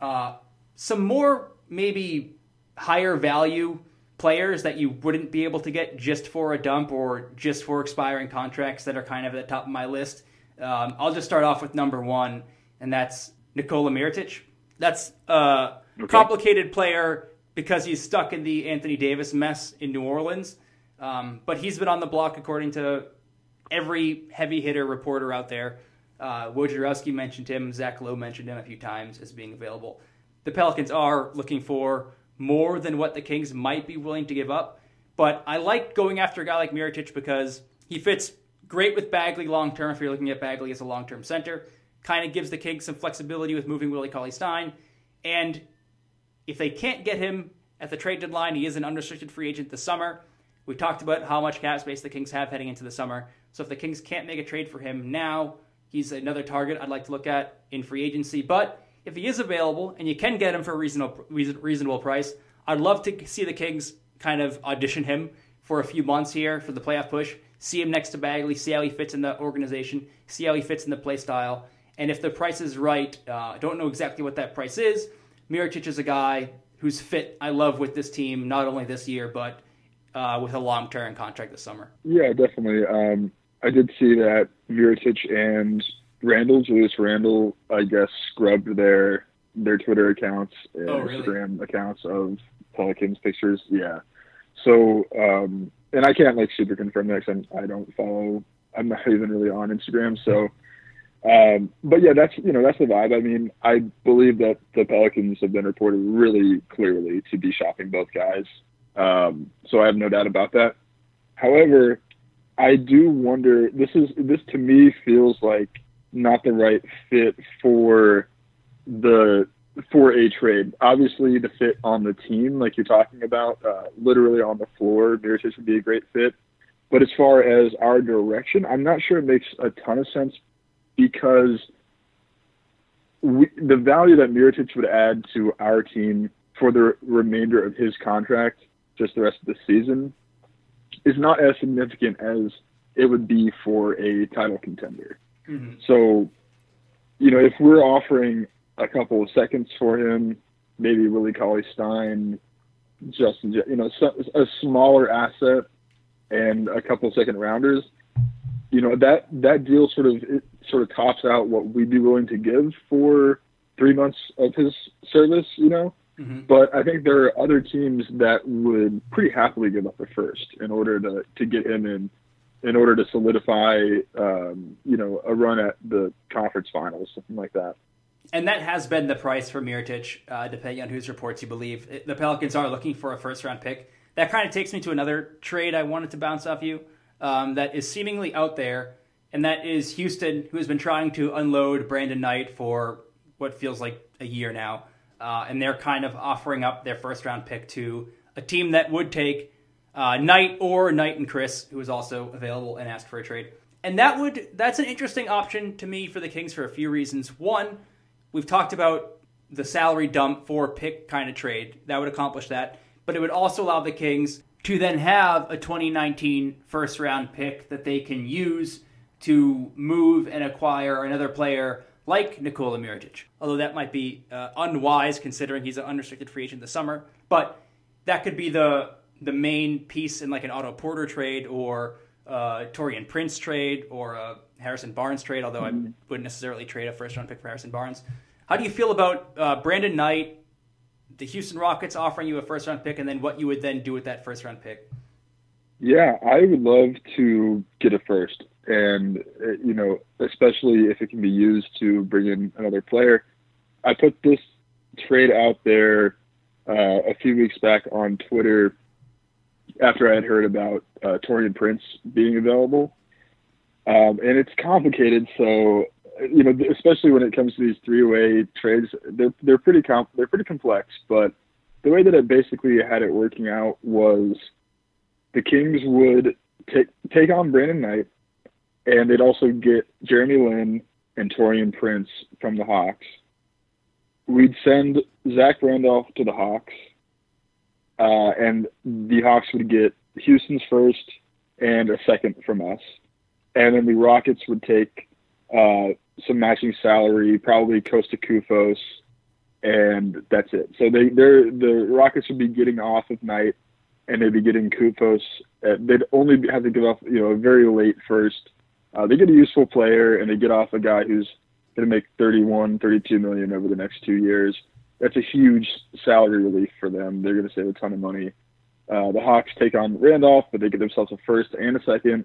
Uh, some more maybe higher value players that you wouldn't be able to get just for a dump or just for expiring contracts that are kind of at the top of my list. Um, I'll just start off with number one, and that's Nikola Mirotic. That's a okay. complicated player because he's stuck in the Anthony Davis mess in New Orleans. Um, but he's been on the block according to every heavy hitter reporter out there. Uh, Wojnarowski mentioned him. Zach Lowe mentioned him a few times as being available. The Pelicans are looking for more than what the Kings might be willing to give up. But I like going after a guy like Mirotic because he fits great with Bagley long term if you're looking at Bagley as a long term center. Kind of gives the Kings some flexibility with moving Willie Cauley Stein. And if they can't get him at the trade deadline, he is an unrestricted free agent this summer. We talked about how much cap space the Kings have heading into the summer. So if the Kings can't make a trade for him now, he's another target I'd like to look at in free agency. But if he is available and you can get him for a reasonable reasonable price, I'd love to see the Kings kind of audition him for a few months here for the playoff push. See him next to Bagley, see how he fits in the organization, see how he fits in the play style, and if the price is right, uh, I don't know exactly what that price is. Mirotic is a guy who's fit. I love with this team, not only this year but uh, with a long term contract this summer. Yeah, definitely. Um, I did see that Mirotic and Randle, Julius Randle, I guess, scrubbed their their Twitter accounts and oh, really? Instagram accounts of Pelicans pictures. Yeah. So, um, and I can't like super confirm that because I don't follow. I'm not even really on Instagram. So, um, but yeah, that's you know that's the vibe. I mean, I believe that the Pelicans have been reported really clearly to be shopping both guys. Um, so I have no doubt about that. However, I do wonder. This is this to me feels like not the right fit for the for a trade. Obviously, the fit on the team, like you're talking about, uh, literally on the floor, Mirotic would be a great fit. But as far as our direction, I'm not sure it makes a ton of sense because we, the value that Mirotic would add to our team for the remainder of his contract, just the rest of the season, is not as significant as it would be for a title contender. Mm-hmm. So, you know, if we're offering a couple of seconds for him, maybe Willie Cauley Stein, Justin, you know, a smaller asset and a couple second rounders, you know, that that deal sort of sort of tops out what we'd be willing to give for three months of his service, you know. Mm-hmm. But I think there are other teams that would pretty happily give up a first in order to to get him in, in order to solidify, um, you know, a run at the conference finals, something like that. And that has been the price for Mirotic, uh, depending on whose reports you believe. The Pelicans are looking for a first round pick. That kind of takes me to another trade I wanted to bounce off you um, that is seemingly out there, and that is Houston, who has been trying to unload Brandon Knight for what feels like a year now. Uh, and they're kind of offering up their first round pick to a team that would take uh, Knight or Knight and Chriss, who is also available and ask for a trade. And that would that's an interesting option to me for the Kings for a few reasons. One, we've talked about the salary dump for pick kind of trade. That would accomplish that. But it would also allow the Kings to then have a 2019 first round pick that they can use to move and acquire another player like Nikola Mirotic. Although that might be uh, unwise considering he's an unrestricted free agent this summer. But that could be the the main piece in like an Otto Porter trade or uh, Taurean Prince trade or a Harrison Barnes trade, although mm-hmm. I wouldn't necessarily trade a first round pick for Harrison Barnes. How do you feel about uh, Brandon Knight, the Houston Rockets offering you a first round pick, and then what you would then do with that first round pick? Yeah, I would love to get a first, and uh, you know, especially if it can be used to bring in another player. I put this trade out there uh, a few weeks back on Twitter after I had heard about uh, Taurean Prince being available, um, and it's complicated. So you know, especially when it comes to these three-way trades, they're they're pretty comp- they're pretty complex. But the way that I basically had it working out was the Kings would take take on Brandon Knight, and they'd also get Jeremy Lin and Taurean Prince from the Hawks. We'd send Zach Randolph to the Hawks, uh, and the Hawks would get Houston's first and a second from us, and then the Rockets would take uh, some matching salary, probably Costa Koufos, and that's it. So they they're the Rockets would be getting off of Knight, and they'd be getting Koufos. They'd only have to give up you know a very late first. Uh, they get a useful player, and they get off a guy who's going to make 31, 32 million over the next two years. That's a huge salary relief for them. They're going to save a ton of money. Uh, the Hawks take on Randolph, but they get themselves a first and a second,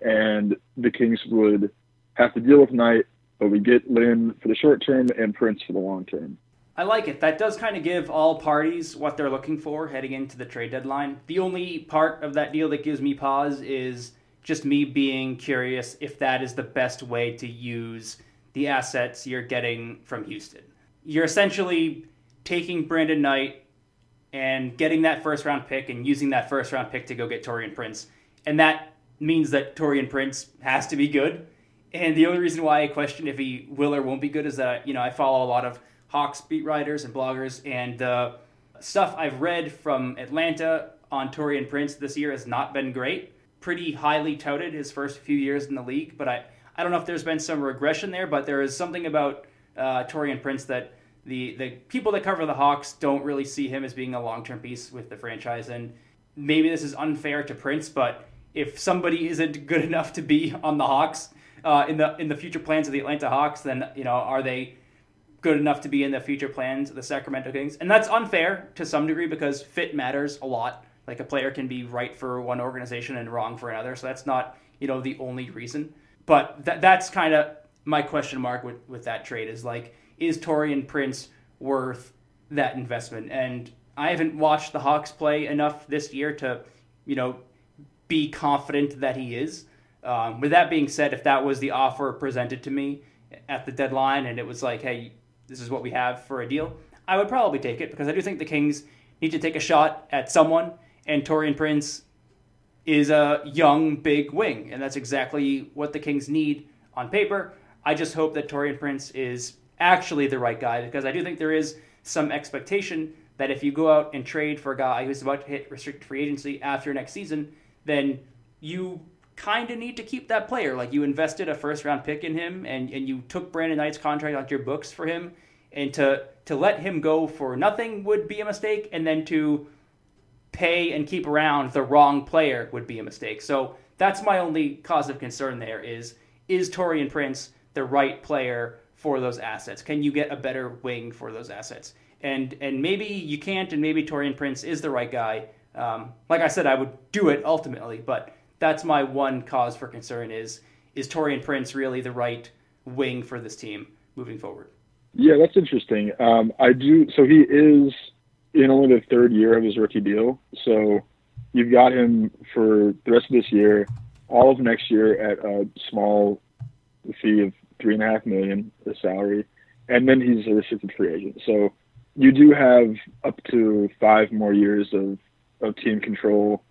and the Kings would have to deal with Knight but we get Lin for the short term and Prince for the long term. I like it. That does kind of give all parties what they're looking for heading into the trade deadline. The only part of that deal that gives me pause is just me being curious if that is the best way to use the assets you're getting from Houston. You're essentially taking Brandon Knight and getting that first round pick and using that first round pick to go get Taurean Prince. And that means that Taurean Prince has to be good. And the only reason why I question if he will or won't be good is that you know I follow a lot of Hawks beat writers and bloggers, and the stuff I've read from Atlanta on Taurean Prince this year has not been great. Pretty highly touted his first few years in the league, but I, I don't know if there's been some regression there, but there is something about uh, Taurean Prince that the the people that cover the Hawks don't really see him as being a long term piece with the franchise, and maybe this is unfair to Prince, but if somebody isn't good enough to be on the Hawks uh, in the in the future plans of the Atlanta Hawks, then you know are they good enough to be in the future plans of the Sacramento Kings? And that's unfair to some degree because fit matters a lot. Like a player can be right for one organization and wrong for another, so that's not you know the only reason. But that that's kind of my question mark with with that trade is like is Taurean Prince worth that investment? And I haven't watched the Hawks play enough this year to you know be confident that he is. Um, with that being said, if that was the offer presented to me at the deadline and it was like, hey, this is what we have for a deal, I would probably take it because I do think the Kings need to take a shot at someone, and Taurean Prince is a young, big wing, and that's exactly what the Kings need on paper. I just hope that Taurean Prince is actually the right guy because I do think there is some expectation that if you go out and trade for a guy who's about to hit restricted free agency after next season, then you kind of need to keep that player. Like you invested a first round pick in him and, and you took Brandon Knight's contract off your books for him. And to, to let him go for nothing would be a mistake. And then to pay and keep around the wrong player would be a mistake. So that's my only cause of concern there is is Taurean Prince the right player for those assets? Can you get a better wing for those assets? And and maybe you can't, and maybe Taurean Prince is the right guy. Um, like I said, I would do it ultimately, but that's my one cause for concern is is Taurean Prince really the right wing for this team moving forward? Yeah, that's interesting. Um, I do. So he is in only the third year of his rookie deal. So you've got him for the rest of this year, all of next year at a small fee of three and a half million, the salary, and then he's a restricted free agent. So you do have up to five more years of, of team control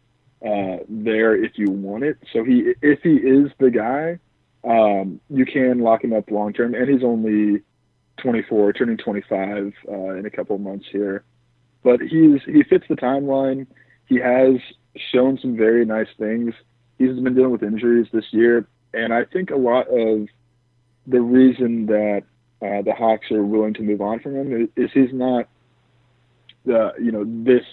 uh, there if you want it. So he, if he is the guy, um, you can lock him up long term, and he's only 24, turning 25 uh, in a couple of months here. But he's he fits the timeline. He has shown some very nice things. He's been dealing with injuries this year, and I think a lot of the reason that uh, the Hawks are willing to move on from him is, he's not the you know this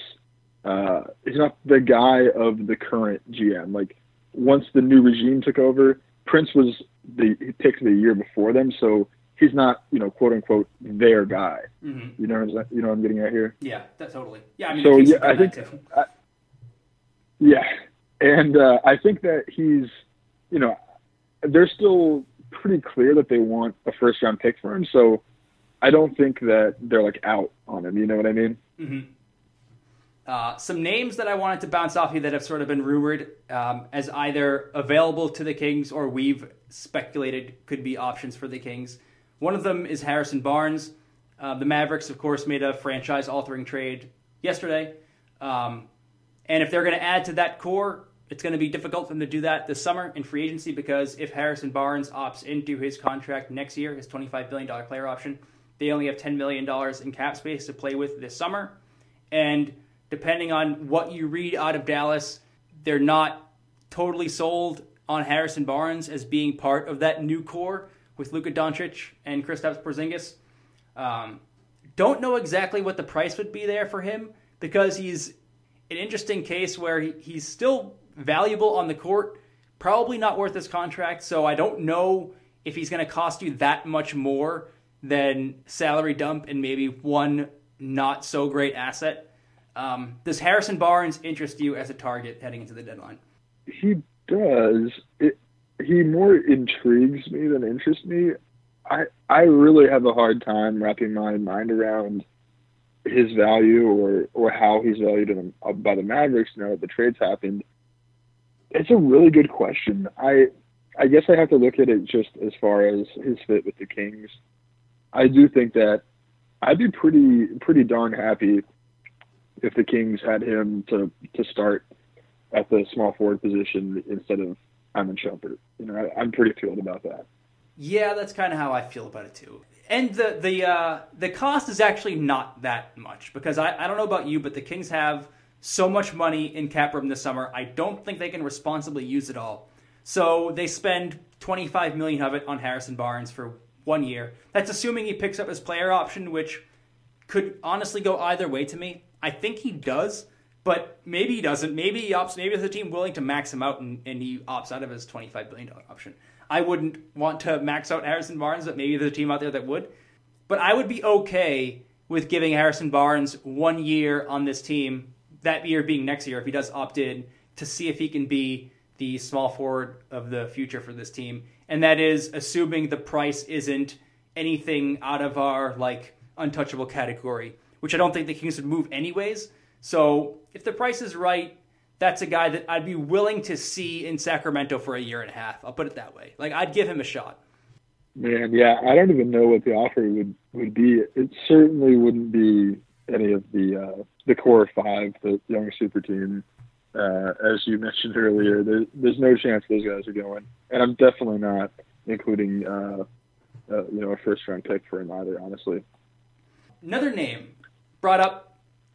uh, he's not the guy of the current GM. Like once the new regime took over, Prince was the pick the year before them, so he's not you know quote unquote their guy. Mm-hmm. You know what I'm, you know what I'm getting at here? Yeah, that totally. Yeah, I mean, so yeah, I think I, yeah, and uh, I think that he's you know they're still pretty clear that they want a first round pick for him, so I don't think that they're like out on him. You know what I mean? Mm-hmm. Uh, some names that I wanted to bounce off you that have sort of been rumored um, as either available to the Kings or we've speculated could be options for the Kings. One of them is Harrison Barnes. Uh, the Mavericks, of course, made a franchise altering trade yesterday. Um, and if they're going to add to that core, it's going to be difficult for them to do that this summer in free agency because if Harrison Barnes opts into his contract next year, his $25 billion player option, they only have $10 million in cap space to play with this summer. And depending on what you read out of Dallas, they're not totally sold on Harrison Barnes as being part of that new core with Luka Doncic and Kristaps Porzingis. Um, don't know exactly what the price would be there for him because he's an interesting case where he, he's still valuable on the court, probably not worth his contract. So I don't know if he's going to cost you that much more than salary dump and maybe one not so great asset. Um, does Harrison Barnes interest you as a target heading into the deadline? He does. It, he more intrigues me than interests me. I I really have a hard time wrapping my mind around his value or or how he's valued in, uh, by the Mavericks now that the trades happened. It's a really good question. I I guess I have to look at it just as far as his fit with the Kings. I do think that I'd be pretty pretty darn happy if the Kings had him to to start at the small forward position instead of Iman Shumpert. You know, I, am pretty thrilled about that. Yeah, that's kind of how I feel about it too. And the the uh, the cost is actually not that much because I, I don't know about you, but the Kings have so much money in cap room this summer. I don't think they can responsibly use it all. So they spend 25 million of it on Harrison Barnes for one year. That's assuming he picks up his player option, which could honestly go either way to me. I think he does, but maybe he doesn't. Maybe he opts. Maybe there's a team willing to max him out, and, and he opts out of his twenty-five billion dollar option. I wouldn't want to max out Harrison Barnes, but maybe there's a team out there that would. But I would be okay with giving Harrison Barnes one year on this team, that year being next year if he does opt in, to see if he can be the small forward of the future for this team. And that is assuming the price isn't anything out of our like untouchable category, which I don't think the Kings would move anyways. So if the price is right, that's a guy that I'd be willing to see in Sacramento for a year and a half. I'll put it that way. Like I'd give him a shot. Man, yeah, I don't even know what the offer would would be. It certainly wouldn't be any of the uh, the core five, the young super team. Uh, as you mentioned earlier, there, there's no chance those guys are going, and I'm definitely not including uh, uh, you know a first round pick for him either. Honestly, another name brought up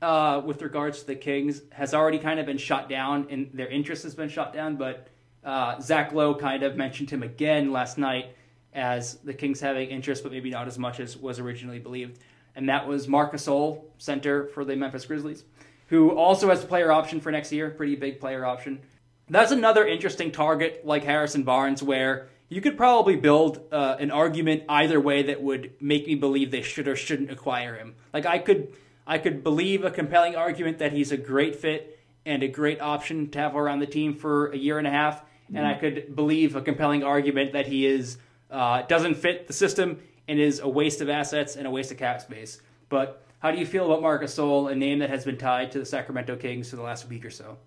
uh, with regards to the Kings has already kind of been shut down, and their interest has been shut down. But uh, Zach Lowe kind of mentioned him again last night as the Kings having interest, but maybe not as much as was originally believed. And that was Marc Gasol, center for the Memphis Grizzlies, who also has a player option for next year, pretty big player option. That's another interesting target like Harrison Barnes, where you could probably build uh, an argument either way that would make me believe they should or shouldn't acquire him. Like I could, I could believe a compelling argument that he's a great fit and a great option to have around the team for a year and a half, mm-hmm. and I could believe a compelling argument that he is uh, doesn't fit the system and is a waste of assets and a waste of cap space. But how do you feel about Marcus Gasol, a name that has been tied to the Sacramento Kings for the last week or so?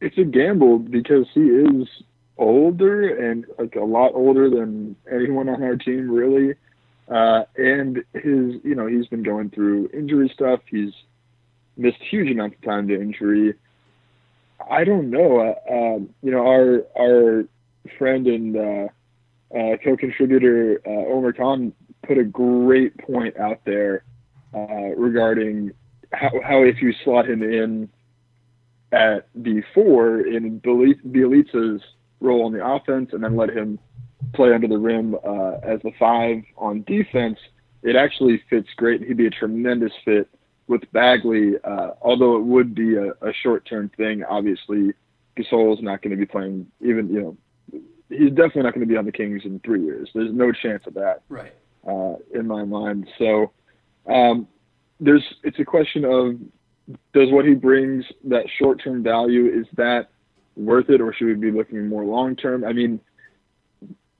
It's a gamble because he is older and like a lot older than anyone on our team, really. Uh, and his, you know, he's been going through injury stuff. He's missed huge amounts of time to injury. I don't know. Uh, um, you know, our our friend and uh, uh, co-contributor uh, Omer Khan put a great point out there uh, regarding how, how if you slot him in at the four in Bjelica's role on the offense and then let him play under the rim uh, as the five on defense, it actually fits great. He'd be a tremendous fit with Bagley, uh, although it would be a, a short-term thing. Obviously, Gasol is not going to be playing even, you know, he's definitely not going to be on the Kings in three years. There's no chance of that, right? Uh, in my mind. So um, there's it's a question of does what he brings that short term value is that worth it, or should we be looking more long term? I mean,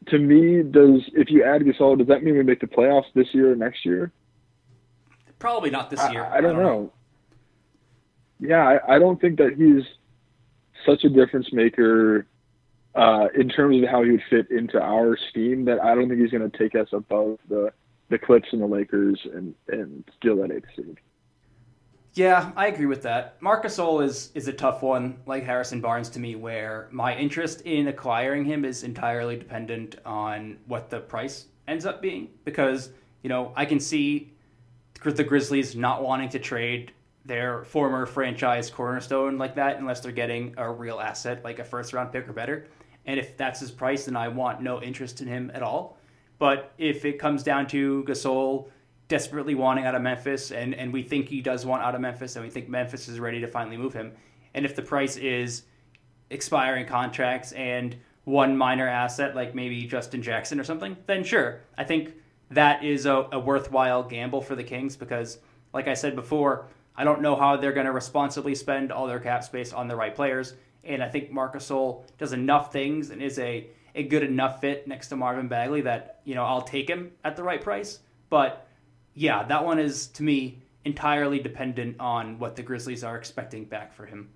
to me, does if you add Gasol, does that mean we make the playoffs this year or next year? Probably not this year. I, I, don't, I don't know. know. Yeah, I, I don't think that he's such a difference maker uh, in terms of how he would fit into our scheme that I don't think he's going to take us above the the Clips and the Lakers and and steal that eighth seed. Yeah, I agree with that. Marcus Gasol is is a tough one, like Harrison Barnes to me, where my interest in acquiring him is entirely dependent on what the price ends up being. Because you know I can see the Grizzlies not wanting to trade their former franchise cornerstone like that unless they're getting a real asset like a first round pick or better. And if that's his price, then I want no interest in him at all. But if it comes down to Gasol desperately wanting out of Memphis, and, and we think he does want out of Memphis, and we think Memphis is ready to finally move him, and if the price is expiring contracts and one minor asset, like maybe Justin Jackson or something, then sure. I think that is a, a worthwhile gamble for the Kings because, like I said before, I don't know how they're going to responsibly spend all their cap space on the right players. And I think Marcus Gasol does enough things and is a, a good enough fit next to Marvin Bagley that, you know, I'll take him at the right price. But yeah, that one is to me entirely dependent on what the Grizzlies are expecting back for him.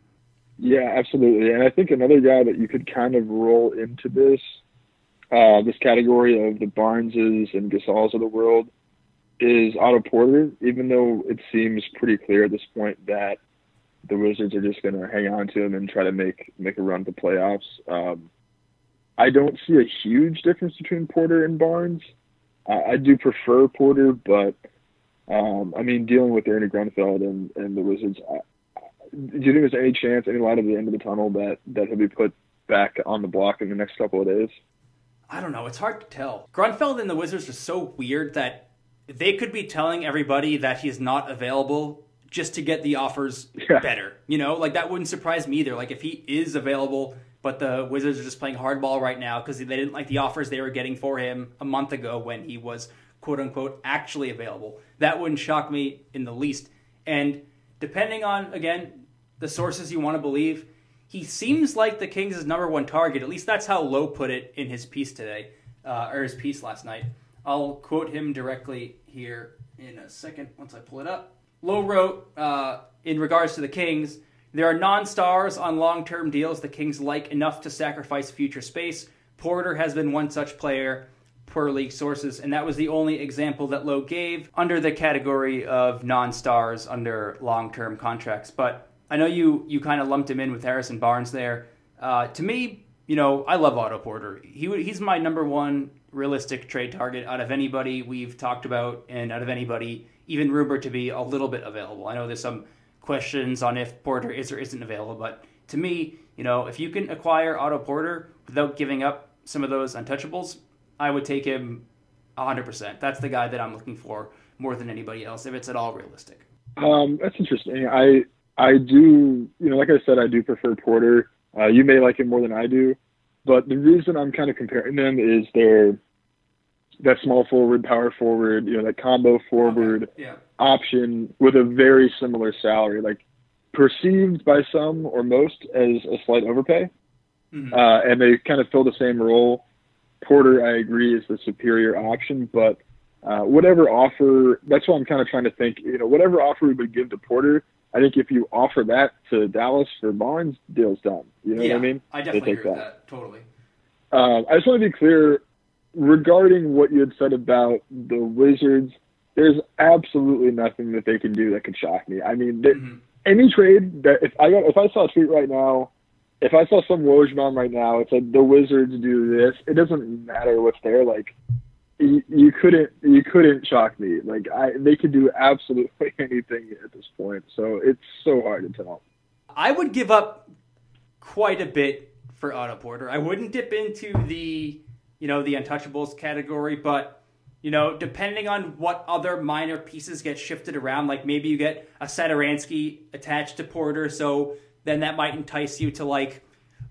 Yeah, absolutely. And I think another guy that you could kind of roll into this uh, this category of the Barneses and Gasols of the world is Otto Porter, even though it seems pretty clear at this point that the Wizards are just going to hang on to him and try to make make a run to playoffs. Um, I don't see a huge difference between Porter and Barnes. I, I do prefer Porter, but um, I mean, dealing with Ernie Grunfeld and, and the Wizards, I, do you think there's any chance, any light at the end of the tunnel that that he'll be put back on the block in the next couple of days? I don't know. It's hard to tell. Grunfeld and the Wizards are so weird that they could be telling everybody that he's not available just to get the offers yeah. better. You know, like that wouldn't surprise me either. Like if he is available, but the Wizards are just playing hardball right now because they didn't like the offers they were getting for him a month ago when he was quote unquote actually available. That wouldn't shock me in the least. And depending on again the sources you want to believe, he seems like the Kings' number one target. At least that's how Lowe put it in his piece today, uh, or his piece last night. I'll quote him directly here in a second once I pull it up. Lowe wrote uh, in regards to the Kings, there are non-stars on long-term deals the Kings like enough to sacrifice future space. Porter has been one such player. per League sources, and that was the only example that Lowe gave under the category of non-stars under long-term contracts. But I know you you kind of lumped him in with Harrison Barnes there. Uh, to me, you know, I love Otto Porter. He he's my number one realistic trade target out of anybody we've talked about, and out of anybody even rumored to be a little bit available. I know there's some questions on if Porter is or isn't available, but to me, you know, if you can acquire Otto Porter without giving up some of those untouchables, I would take him 100%. That's the guy that I'm looking for more than anybody else, if it's at all realistic. Um, that's interesting. I I do, you know, like I said, I do prefer Porter. Uh, you may like him more than I do, but the reason I'm kind of comparing them is their that small forward, power forward, you know, that combo forward Okay. Yeah. option with a very similar salary, like perceived by some or most as a slight overpay, Mhm. uh, and they kind of fill the same role. Porter, I agree, is the superior option, but uh, whatever offer, that's what I'm kind of trying to think, you know, whatever offer we would give to Porter, I think if you offer that to Dallas for Barnes, deal's done. You know yeah, what I mean? I They definitely take agree with that. Totally. Um, I just want to be clear regarding what you had said about the Wizards. There's absolutely nothing that they can do that could shock me. I mean, they, Mhm. any trade that if I got if I saw a tweet right now, if I saw some Woj right now, it's like the Wizards do this. It doesn't matter what's there. Like you, you couldn't you couldn't shock me. Like I they could do absolutely (laughs) anything at this point. So it's so hard to tell. I would give up quite a bit for Otto Porter. I wouldn't dip into the, you know, the untouchables category, but you know, depending on what other minor pieces get shifted around, like maybe you get a Satoransky attached to Porter, so then that might entice you to like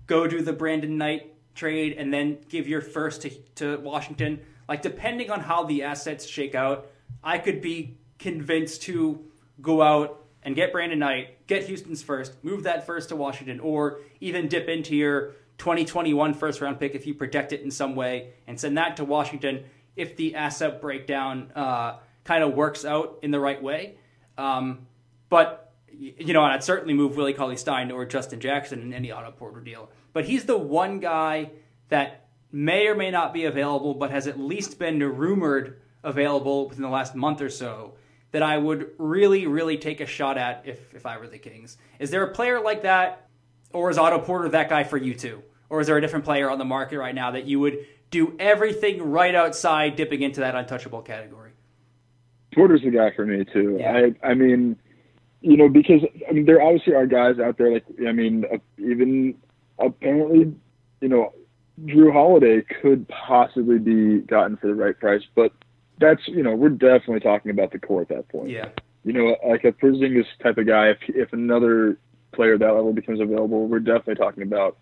go do the Brandon Knight trade and then give your first to, to Washington. Like depending on how the assets shake out, I could be convinced to go out and get Brandon Knight, get Houston's first, move that first to Washington, or even dip into your 2021 first round pick if you protect it in some way and send that to Washington if the asset breakdown uh, kind of works out in the right way. Um, but you know, I'd certainly move Willie Cauley Stein or Justin Jackson in any Otto Porter deal. But he's the one guy that may or may not be available, but has at least been rumored available within the last month or so that I would really, really take a shot at if, if I were the Kings. Is there a player like that, or is Otto Porter that guy for you too? Or is there a different player on the market right now that you would do everything right outside dipping into that untouchable category? Porter's the guy for me too. Yeah. I I mean, you know, because I mean, there obviously are guys out there like I mean, uh, even apparently, you know, Jrue Holiday could possibly be gotten for the right price, but that's you know, we're definitely talking about the core at that point. Yeah. You know, like a Porzingis type of guy. If if another player at that level becomes available, we're definitely talking about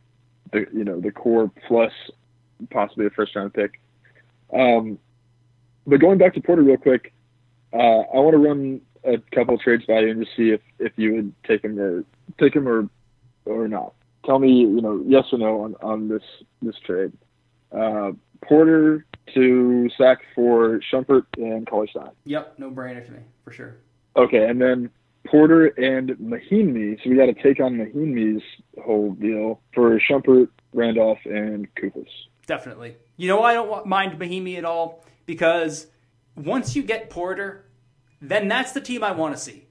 the you know the core plus possibly a first round pick. Um, but going back to Porter real quick, uh, I want to run a couple trades by you and just see if, if you would take him or take him or or not. Tell me, you know, yes or no on, on this this trade. Uh, Porter to sack for Shumpert and Cauley Stein. Yep, no brainer to me, for sure. Okay, and then Porter and Mahinmi. So we got to take on Mahinmi's whole deal for Shumpert, Randolph, and Koufos. Definitely. You know, I don't mind Mahinmi at all because once you get Porter, then that's the team I want to see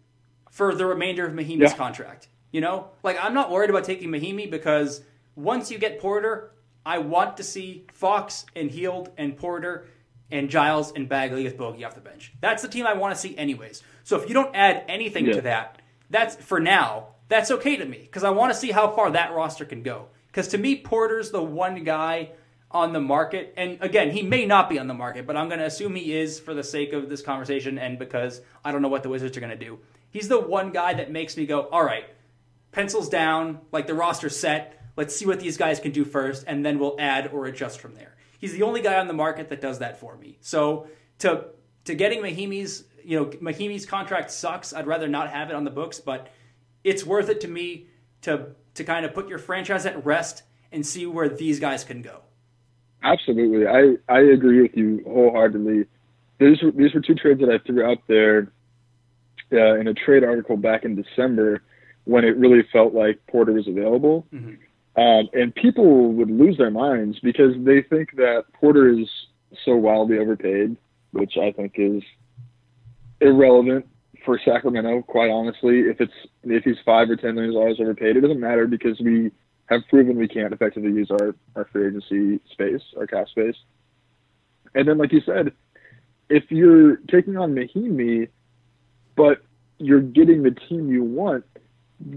for the remainder of Mahinmi's Yeah. contract. You know, like I'm not worried about taking Mahinmi because once you get Porter, I want to see Fox and Hield and Porter and Giles and Bagley with Bogi off the bench. That's the team I want to see, anyways. So if you don't add anything Yeah. to that, that's for now. That's okay to me because I want to see how far that roster can go. Because to me, Porter's the one guy on the market, and again, he may not be on the market, but I'm going to assume he is for the sake of this conversation and because I don't know what the Wizards are going to do. He's the one guy that makes me go, all right, pencils down, like the roster's set. Let's see what these guys can do first, and then we'll add or adjust from there. He's the only guy on the market that does that for me. So to to getting Mahinmi's, you know, Mahinmi's contract sucks. I'd rather not have it on the books, but it's worth it to me to to kind of put your franchise at rest and see where these guys can go. Absolutely, I I agree with you wholeheartedly. These were, these were two trades that I threw out there uh, in a trade article back in December when it really felt like Porter was available, um, and people would lose their minds because they think that Porter is so wildly overpaid, which I think is irrelevant for Sacramento. Quite honestly, if it's if he's five or ten million dollars overpaid, it doesn't matter because we have proven we can't effectively use our our free agency space, our cap space. And then, like you said, if you're taking on Mahinmi, but you're getting the team you want,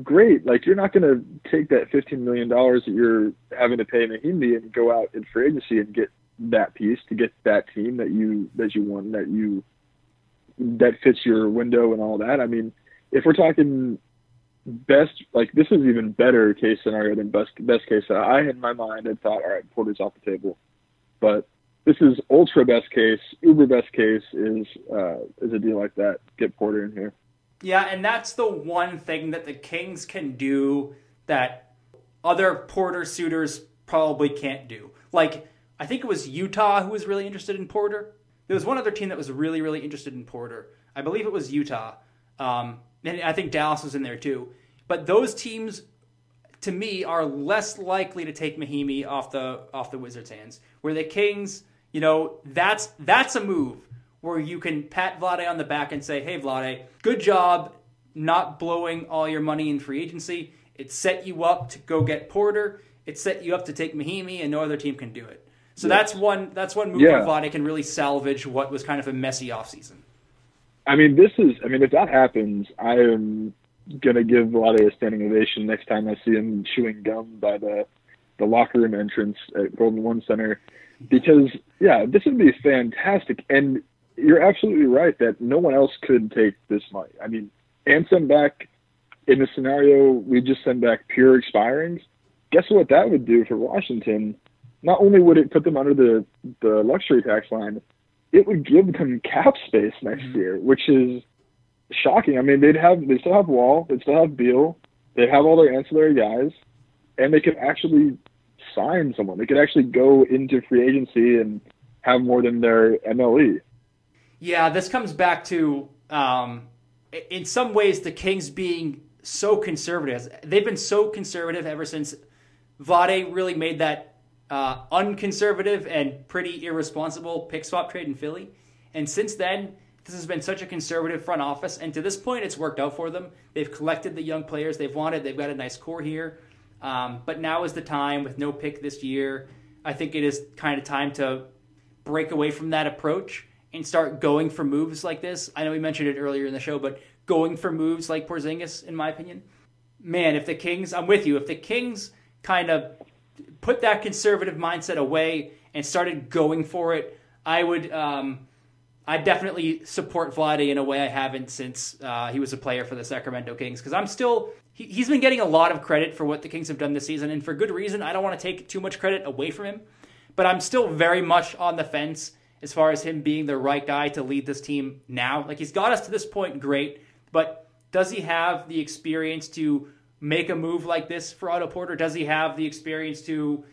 great. Like you're not going to take that fifteen million dollars that you're having to pay Mahinmi and go out in free agency and get that piece to get that team that you that you want that you that fits your window and all that. I mean, if we're talking best, like this is even better case scenario than best best case. I in my mind had thought, all right, Porter's off the table, but this is ultra best case. Uber best case is uh, is a deal like that. Get Porter in here. Yeah, and that's the one thing that the Kings can do that other Porter suitors probably can't do. Like I think it was Utah who was really interested in Porter. There was one other team that was really, really interested in Porter. I believe it was Utah. Um, and I think Dallas was in there too. But those teams, to me, are less likely to take Mahinmi off the off the Wizards' hands. Where the Kings, you know, that's that's a move where you can pat Vlade on the back and say, "Hey, Vlade, good job not blowing all your money in free agency. It set you up to go get Porter. It set you up to take Mahinmi, and no other team can do it." So that's one that's one move Yeah. Vlade can really salvage what was kind of a messy offseason. I mean, this is. I mean, if that happens, I am gonna give Vlade a standing ovation next time I see him chewing gum by the the locker room entrance at Golden One Center, because yeah, this would be fantastic. And you're absolutely right that no one else could take this money. I mean, and send back in the scenario we just send back pure expirings. Guess what that would do for Washington? Not only would it put them under the the luxury tax line, it would give them cap space next year, which is shocking. I mean, they'd have they still have Wall, they'd still have Beal, they have all their ancillary guys, and they could actually sign someone. They could actually go into free agency and have more than their. MLE. Yeah, this comes back to, um, in some ways, the Kings being so conservative. They've been so conservative ever since Vlade really made that uh, unconservative and pretty irresponsible pick swap trade in Philly. And since then, this has been such a conservative front office. And to this point, it's worked out for them. They've collected the young players they've wanted. They've got a nice core here. Um, but now is the time with no pick this year. I think it is kind of time to break away from that approach and start going for moves like this. I know we mentioned it earlier in the show, but going for moves like Porzingis, in my opinion, man, if the Kings, I'm with you. If the Kings kind of put that conservative mindset away and started going for it, I would, um, I definitely support Vlade in a way I haven't since uh, he was a player for the Sacramento Kings because I'm still. He, he's been getting a lot of credit for what the Kings have done this season, and for good reason. I don't want to take too much credit away from him, but I'm still very much on the fence as far as him being the right guy to lead this team now. Like he's got us to this point, great, but does he have the experience to make a move like this for Otto Porter? Does he have the experience to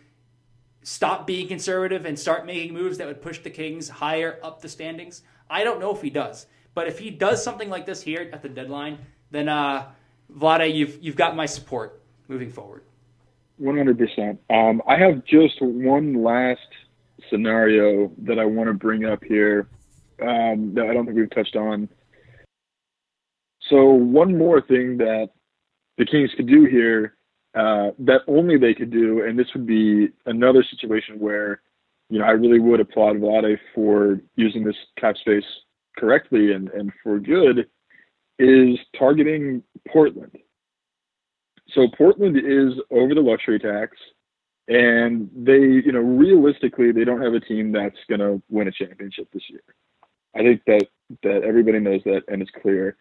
stop being conservative and start making moves that would push the Kings higher up the standings? I don't know if he does, but if he does something like this here at the deadline, then uh, Vlade, you've you've got my support moving forward. One hundred percent. Um, I have just one last scenario that I want to bring up here um, that I don't think we've touched on. So one more thing that the Kings could do here uh, that only they could do, and this would be another situation where, you know, I really would applaud Vlade for using this cap space correctly and, and for good, is targeting Portland. So Portland is over the luxury tax, and they, you know, realistically, they don't have a team that's going to win a championship this year. I think that that everybody knows that, and it's clear.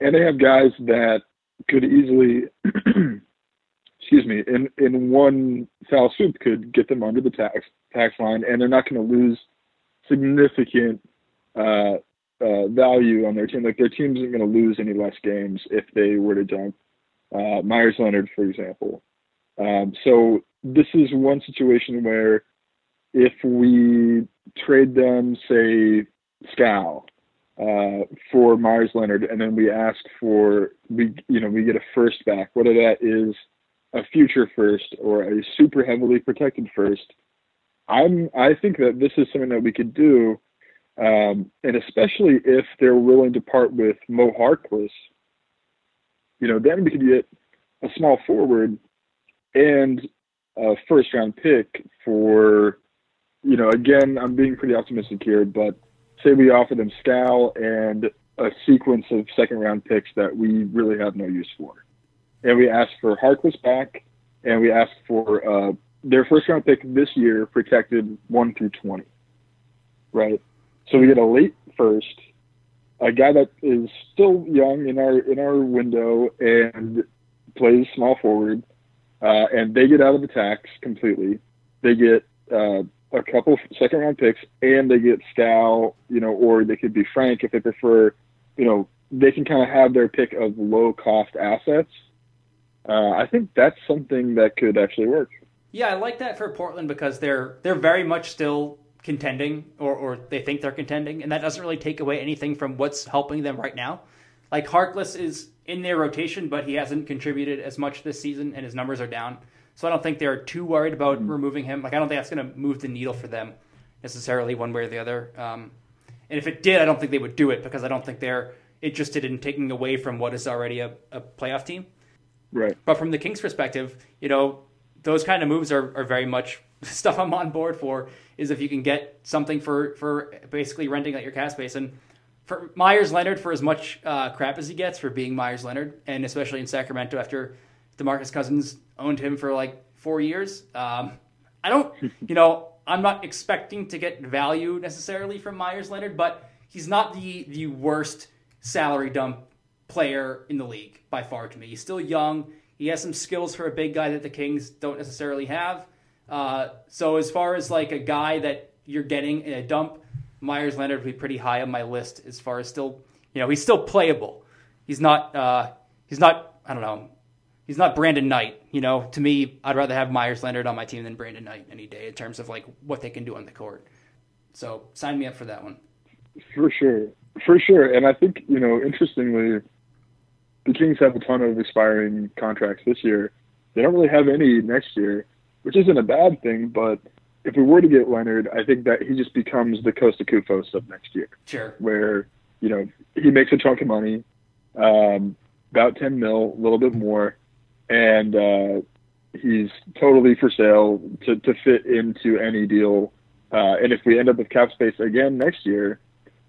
And they have guys that could easily, (clears throat) excuse me, in in one foul swoop could get them under the tax tax line, and they're not going to lose significant uh, uh, value on their team. Like their team isn't going to lose any less games if they were to dump uh, Meyers Leonard, for example. Um, so this is one situation where if we trade them, say, Skal uh, for Meyers Leonard, and then we ask for we you know we get a first back, whether that is a future first or a super heavily protected first. I'm I think that this is something that we could do, um, and especially if they're willing to part with Mo Harkless, you know, then we could get a small forward and a first round pick for, you know, again, I'm being pretty optimistic here, but say we offer them Skal and a sequence of second round picks that we really have no use for. And we ask for Harkless back and we ask for uh, their first round pick this year protected one through 20. Right. So we get a late first, a guy that is still young in our in our window and plays small forward, uh, and they get out of the tax completely. They get uh, a couple second round picks, and they get Skal, you know, or they could be Frank if they prefer. You know, they can kind of have their pick of low cost assets. Uh, I think that's something that could actually work. Yeah, I like that for Portland because they're they're very much still contending, or or they think they're contending, and that doesn't really take away anything from what's helping them right now. Like Harkless is in their rotation, but he hasn't contributed as much this season, and his numbers are down. So I don't think they're too worried about mm-hmm. removing him. Like I don't think that's going to move the needle for them necessarily one way or the other. Um, and if it did, I don't think they would do it because I don't think they're interested in taking away from what is already a, a playoff team. Right. But from the Kings' perspective, you know, those kind of moves are, are very much (laughs) stuff I'm on board for. Is if you can get something for for basically renting out your cap space and for Meyers Leonard for as much uh, crap as he gets for being Meyers Leonard, and especially in Sacramento after DeMarcus Cousins owned him for like four years. Um, I don't, you know, I'm not expecting to get value necessarily from Meyers Leonard, but he's not the the worst salary dump player in the league by far to me. He's still young. He has some skills for a big guy that the Kings don't necessarily have. Uh, so as far as like a guy that you're getting in a dump, Meyers Leonard would be pretty high on my list as far as still, you know, he's still playable. He's not, uh, he's not, I don't know, he's not Brandon Knight. You know, to me, I'd rather have Meyers Leonard on my team than Brandon Knight any day in terms of like what they can do on the court. So sign me up for that one. For sure, for sure. And I think you know, interestingly, the Kings have a ton of expiring contracts this year. They don't really have any next year, which isn't a bad thing. But if we were to get Leonard, I think that he just becomes the Costa Koufos of next year. Sure. Where you know he makes a chunk of money, um, about ten mil, a little bit more, and uh, he's totally for sale to to fit into any deal. Uh, and if we end up with cap space again next year,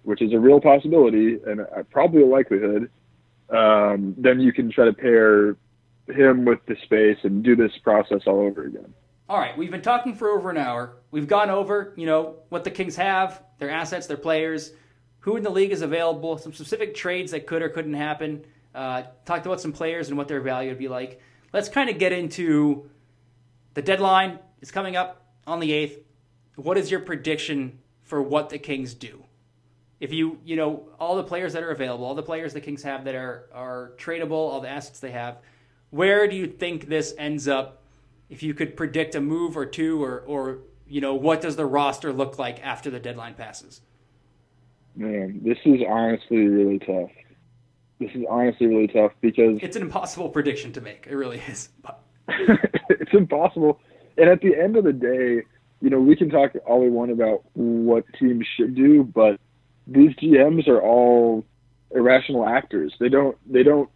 which is a real possibility and probably a likelihood, um, then you can try to pair him with the space and do this process all over again. All right, we've been talking for over an hour. We've gone over, you know, what the Kings have, their assets, their players, who in the league is available, some specific trades that could or couldn't happen. Uh, talked about some players and what their value would be like. Let's kind of get into the deadline. is coming up on the eighth. What is your prediction for what the Kings do? if you you know all the players that are available, all the players the Kings have that are are tradable, all the assets they have, where do you think this ends up? If you could predict a move or two, or or you know what does the roster look like after the deadline passes? Man, this is honestly really tough. This is honestly really tough because it's an impossible prediction to make. It really is. (laughs) it's impossible. And at the end of the day, you know, we can talk all we want about what teams should do, but these GMs are all irrational actors. They don't they don't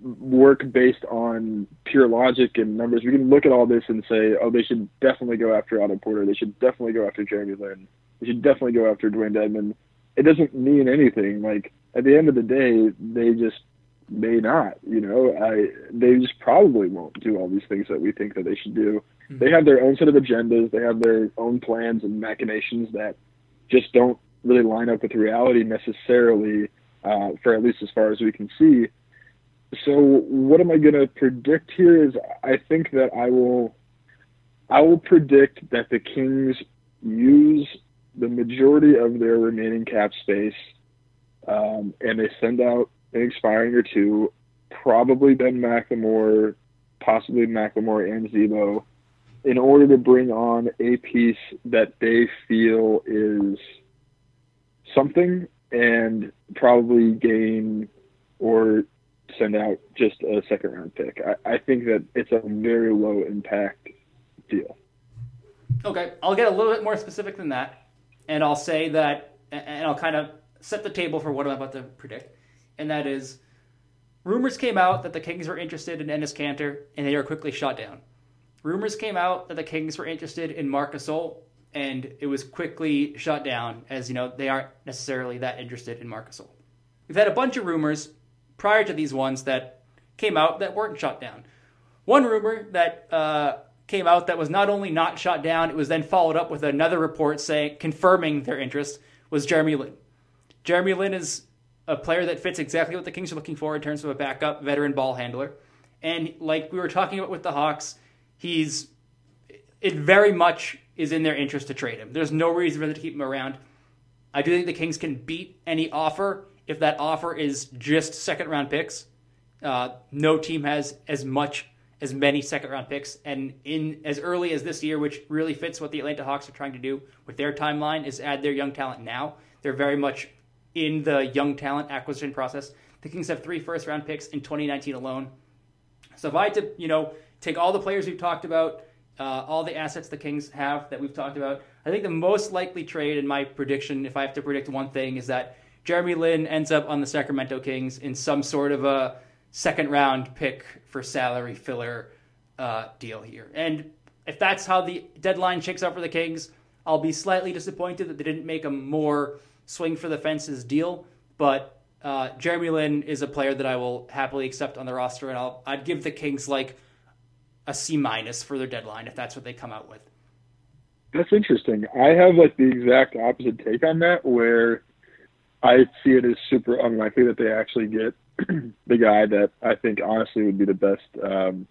work based on pure logic and numbers. We can look at all this and say, oh, they should definitely go after Otto Porter. They should definitely go after Jeremy Lin. They should definitely go after Dewayne Dedmon. It doesn't mean anything. Like at the end of the day, they just may not. You know, I they just probably won't do all these things that we think that they should do. Mm-hmm. They have their own set of agendas. They have their own plans and machinations that just don't really line up with reality necessarily, uh, for at least as far as we can see. So what am I going to predict here is I think that I will I will predict that the Kings use the majority of their remaining cap space um, and they send out an expiring or two, probably Ben McLemore, possibly McLemore and Z-Bo, in order to bring on a piece that they feel is – something and probably gain or send out just a second round pick. I, I think that it's a very low impact deal. Okay, I'll get a little bit more specific than that, and I'll say that, and I'll kind of set the table for what I'm about to predict, and that is, rumors came out that the Kings were interested in Enes Kanter, and they were quickly shot down. Rumors came out that the Kings were interested in Marc Gasol, and it was quickly shut down, as you know they aren't necessarily that interested in Marc Gasol. We've had a bunch of rumors prior to these ones that came out that weren't shot down. One rumor that uh, came out that was not only not shot down, it was then followed up with another report saying confirming their interest was Jeremy Lin. Jeremy Lin is a player that fits exactly what the Kings are looking for in terms of a backup veteran ball handler. And like we were talking about with the Hawks, he's it very much is in their interest to trade him. There's no reason for them to keep him around. I do think the Kings can beat any offer if that offer is just second round picks. Uh, no team has as much as many second round picks, and in as early as this year, which really fits what the Atlanta Hawks are trying to do with their timeline, is add their young talent now. They're very much in the young talent acquisition process. The Kings have three first round picks in 2019 alone. So if I had to, you know, take all the players we've talked about, uh, all the assets the Kings have that we've talked about, I think the most likely trade in my prediction, if I have to predict one thing, is that Jeremy Lin ends up on the Sacramento Kings in some sort of a second round pick for salary filler uh, deal here. And if that's how the deadline shakes out for the Kings, I'll be slightly disappointed that they didn't make a more swing for the fences deal. But uh, Jeremy Lin is a player that I will happily accept on the roster, and I'll I'd give the Kings like a C minus for their deadline if that's what they come out with. That's interesting. I have like the exact opposite take on that, where I see it as super unlikely that they actually get (clears throat) the guy that I think honestly would be the best um,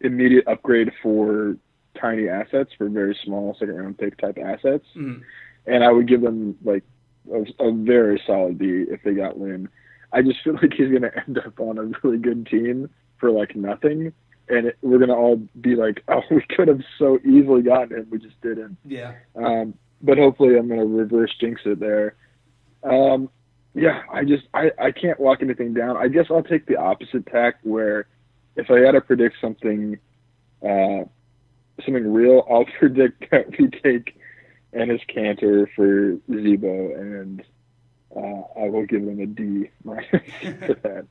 immediate upgrade for tiny assets for very small second round pick type assets. Mm. And I would give them like a, a, very solid B if they got Lin. I just feel (laughs) like he's going to end up on a really good team for like nothing. And it, we're going to all be like, (laughs) oh, we could have so easily gotten him. We just didn't. Yeah. Um, but hopefully I'm going to reverse jinx it there. Um, yeah, I just I, I can't lock anything down. I guess I'll take the opposite tack where if I had to predict something uh, something real, I'll (laughs) predict that we take Enes Kanter for Z-Bo, and uh, I will give them a D (laughs) for that.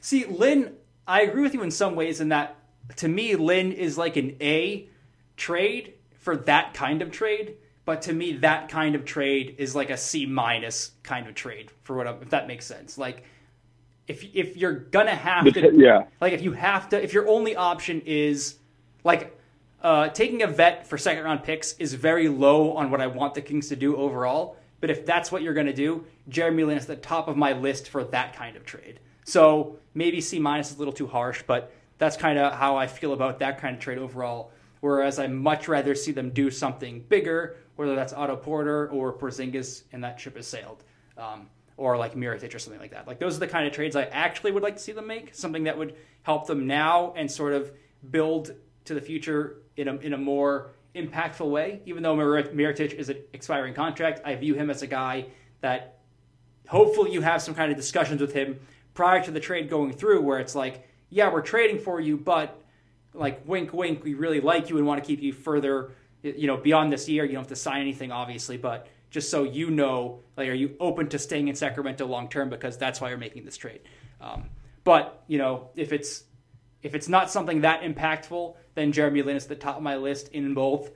See, Lin, I agree with you in some ways in that to me, Lin is like an A trade for that kind of trade. But to me, that kind of trade is like a C minus kind of trade for what, if that makes sense. Like, if if you're gonna have to, yeah, like if you have to, if your only option is like uh, taking a vet for second round picks is very low on what I want the Kings to do overall. But if that's what you're gonna do, Jeremy Lin is the top of my list for that kind of trade. So maybe C minus is a little too harsh, but that's kind of how I feel about that kind of trade overall. Whereas I much rather see them do something bigger whether that's Otto Porter or Porzingis, and that ship has sailed. Um, or like Mirotic or something like that. Like those are the kind of trades I actually would like to see them make. Something that would help them now and sort of build to the future in a in a more impactful way. Even though Mirotic is an expiring contract, I view him as a guy that hopefully you have some kind of discussions with him prior to the trade going through, where it's like, yeah, we're trading for you, but like wink, wink, we really like you and want to keep you further you know, beyond this year, you don't have to sign anything, obviously, but just so you know, like, are you open to staying in Sacramento long term because that's why you're making this trade. Um, but you know, if it's if it's not something that impactful, then Jeremy Lin is at the top of my list in both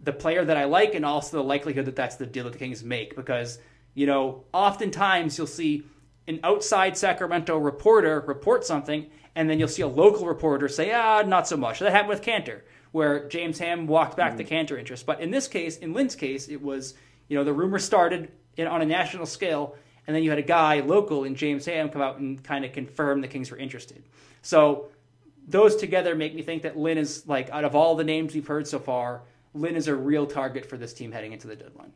the player that I like and also the likelihood that that's the deal that the Kings make because you know, oftentimes you'll see an outside Sacramento reporter report something, and then you'll see a local reporter say, ah, not so much. That happened with Kanter where James Ham walked back mm. the Kanter interest. But in this case, in Lin's case, it was you know the rumor started in, on a national scale, and then you had a guy local in James Ham come out and kind of confirm the Kings were interested. So those together make me think that Lin is like out of all the names we've heard so far, Lin is a real target for this team heading into the deadline.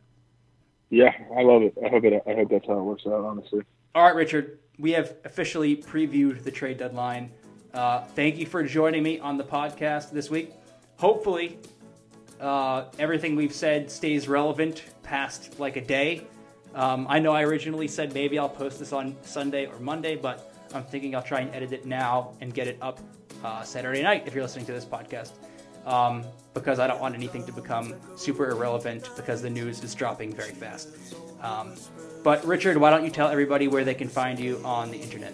Yeah, I love it. I hope it. I hope that's how it works out. Honestly. All right, Richard. We have officially previewed the trade deadline. Uh, thank you for joining me on the podcast this week hopefully uh, everything we've said stays relevant past like a day. Um, I know I originally said maybe I'll post this on Sunday or Monday, but I'm thinking I'll try and edit it now and get it up uh, Saturday night if you're listening to this podcast. um, because I don't want anything to become super irrelevant because the news is dropping very fast. Um, but Richard, why don't you tell everybody where they can find you on the internet?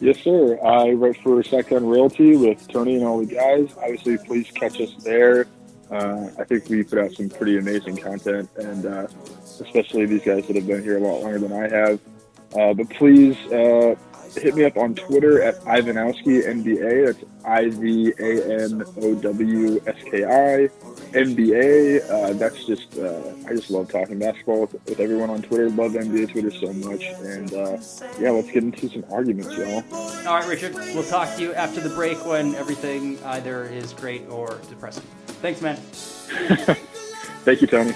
Yes, sir. I write for Sactown Royalty with Tony and all the guys. Obviously, please catch us there. Uh, I think we put out some pretty amazing content, and uh, especially these guys that have been here a lot longer than I have. Uh, but please uh, hit me up on Twitter at Ivanowski NBA. That's I V A N O W S K I NBA. Uh, that's just uh, I just love talking basketball with, with, everyone on Twitter. Love NBA Twitter so much, and uh, yeah, let's get into some arguments, y'all. All right, Richard. We'll talk to you after the break when everything either is great or depressing. Thanks, man. (laughs) Thank you, Tony.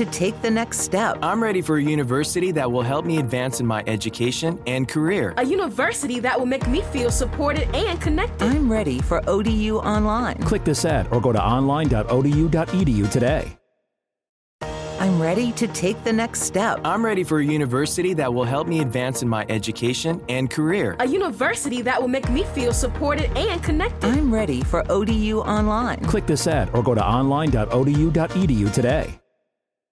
To take the next step. I'm ready for a university that will help me advance in my education and career. A university that will make me feel supported and connected. I'm ready for ODU Online. Click this ad or go to online.odu.edu today. I'm ready to take the next step. I'm ready for a university that will help me advance in my education and career. A university that will make me feel supported and connected. I'm ready for ODU Online. Click this ad or go to online.odu.edu today.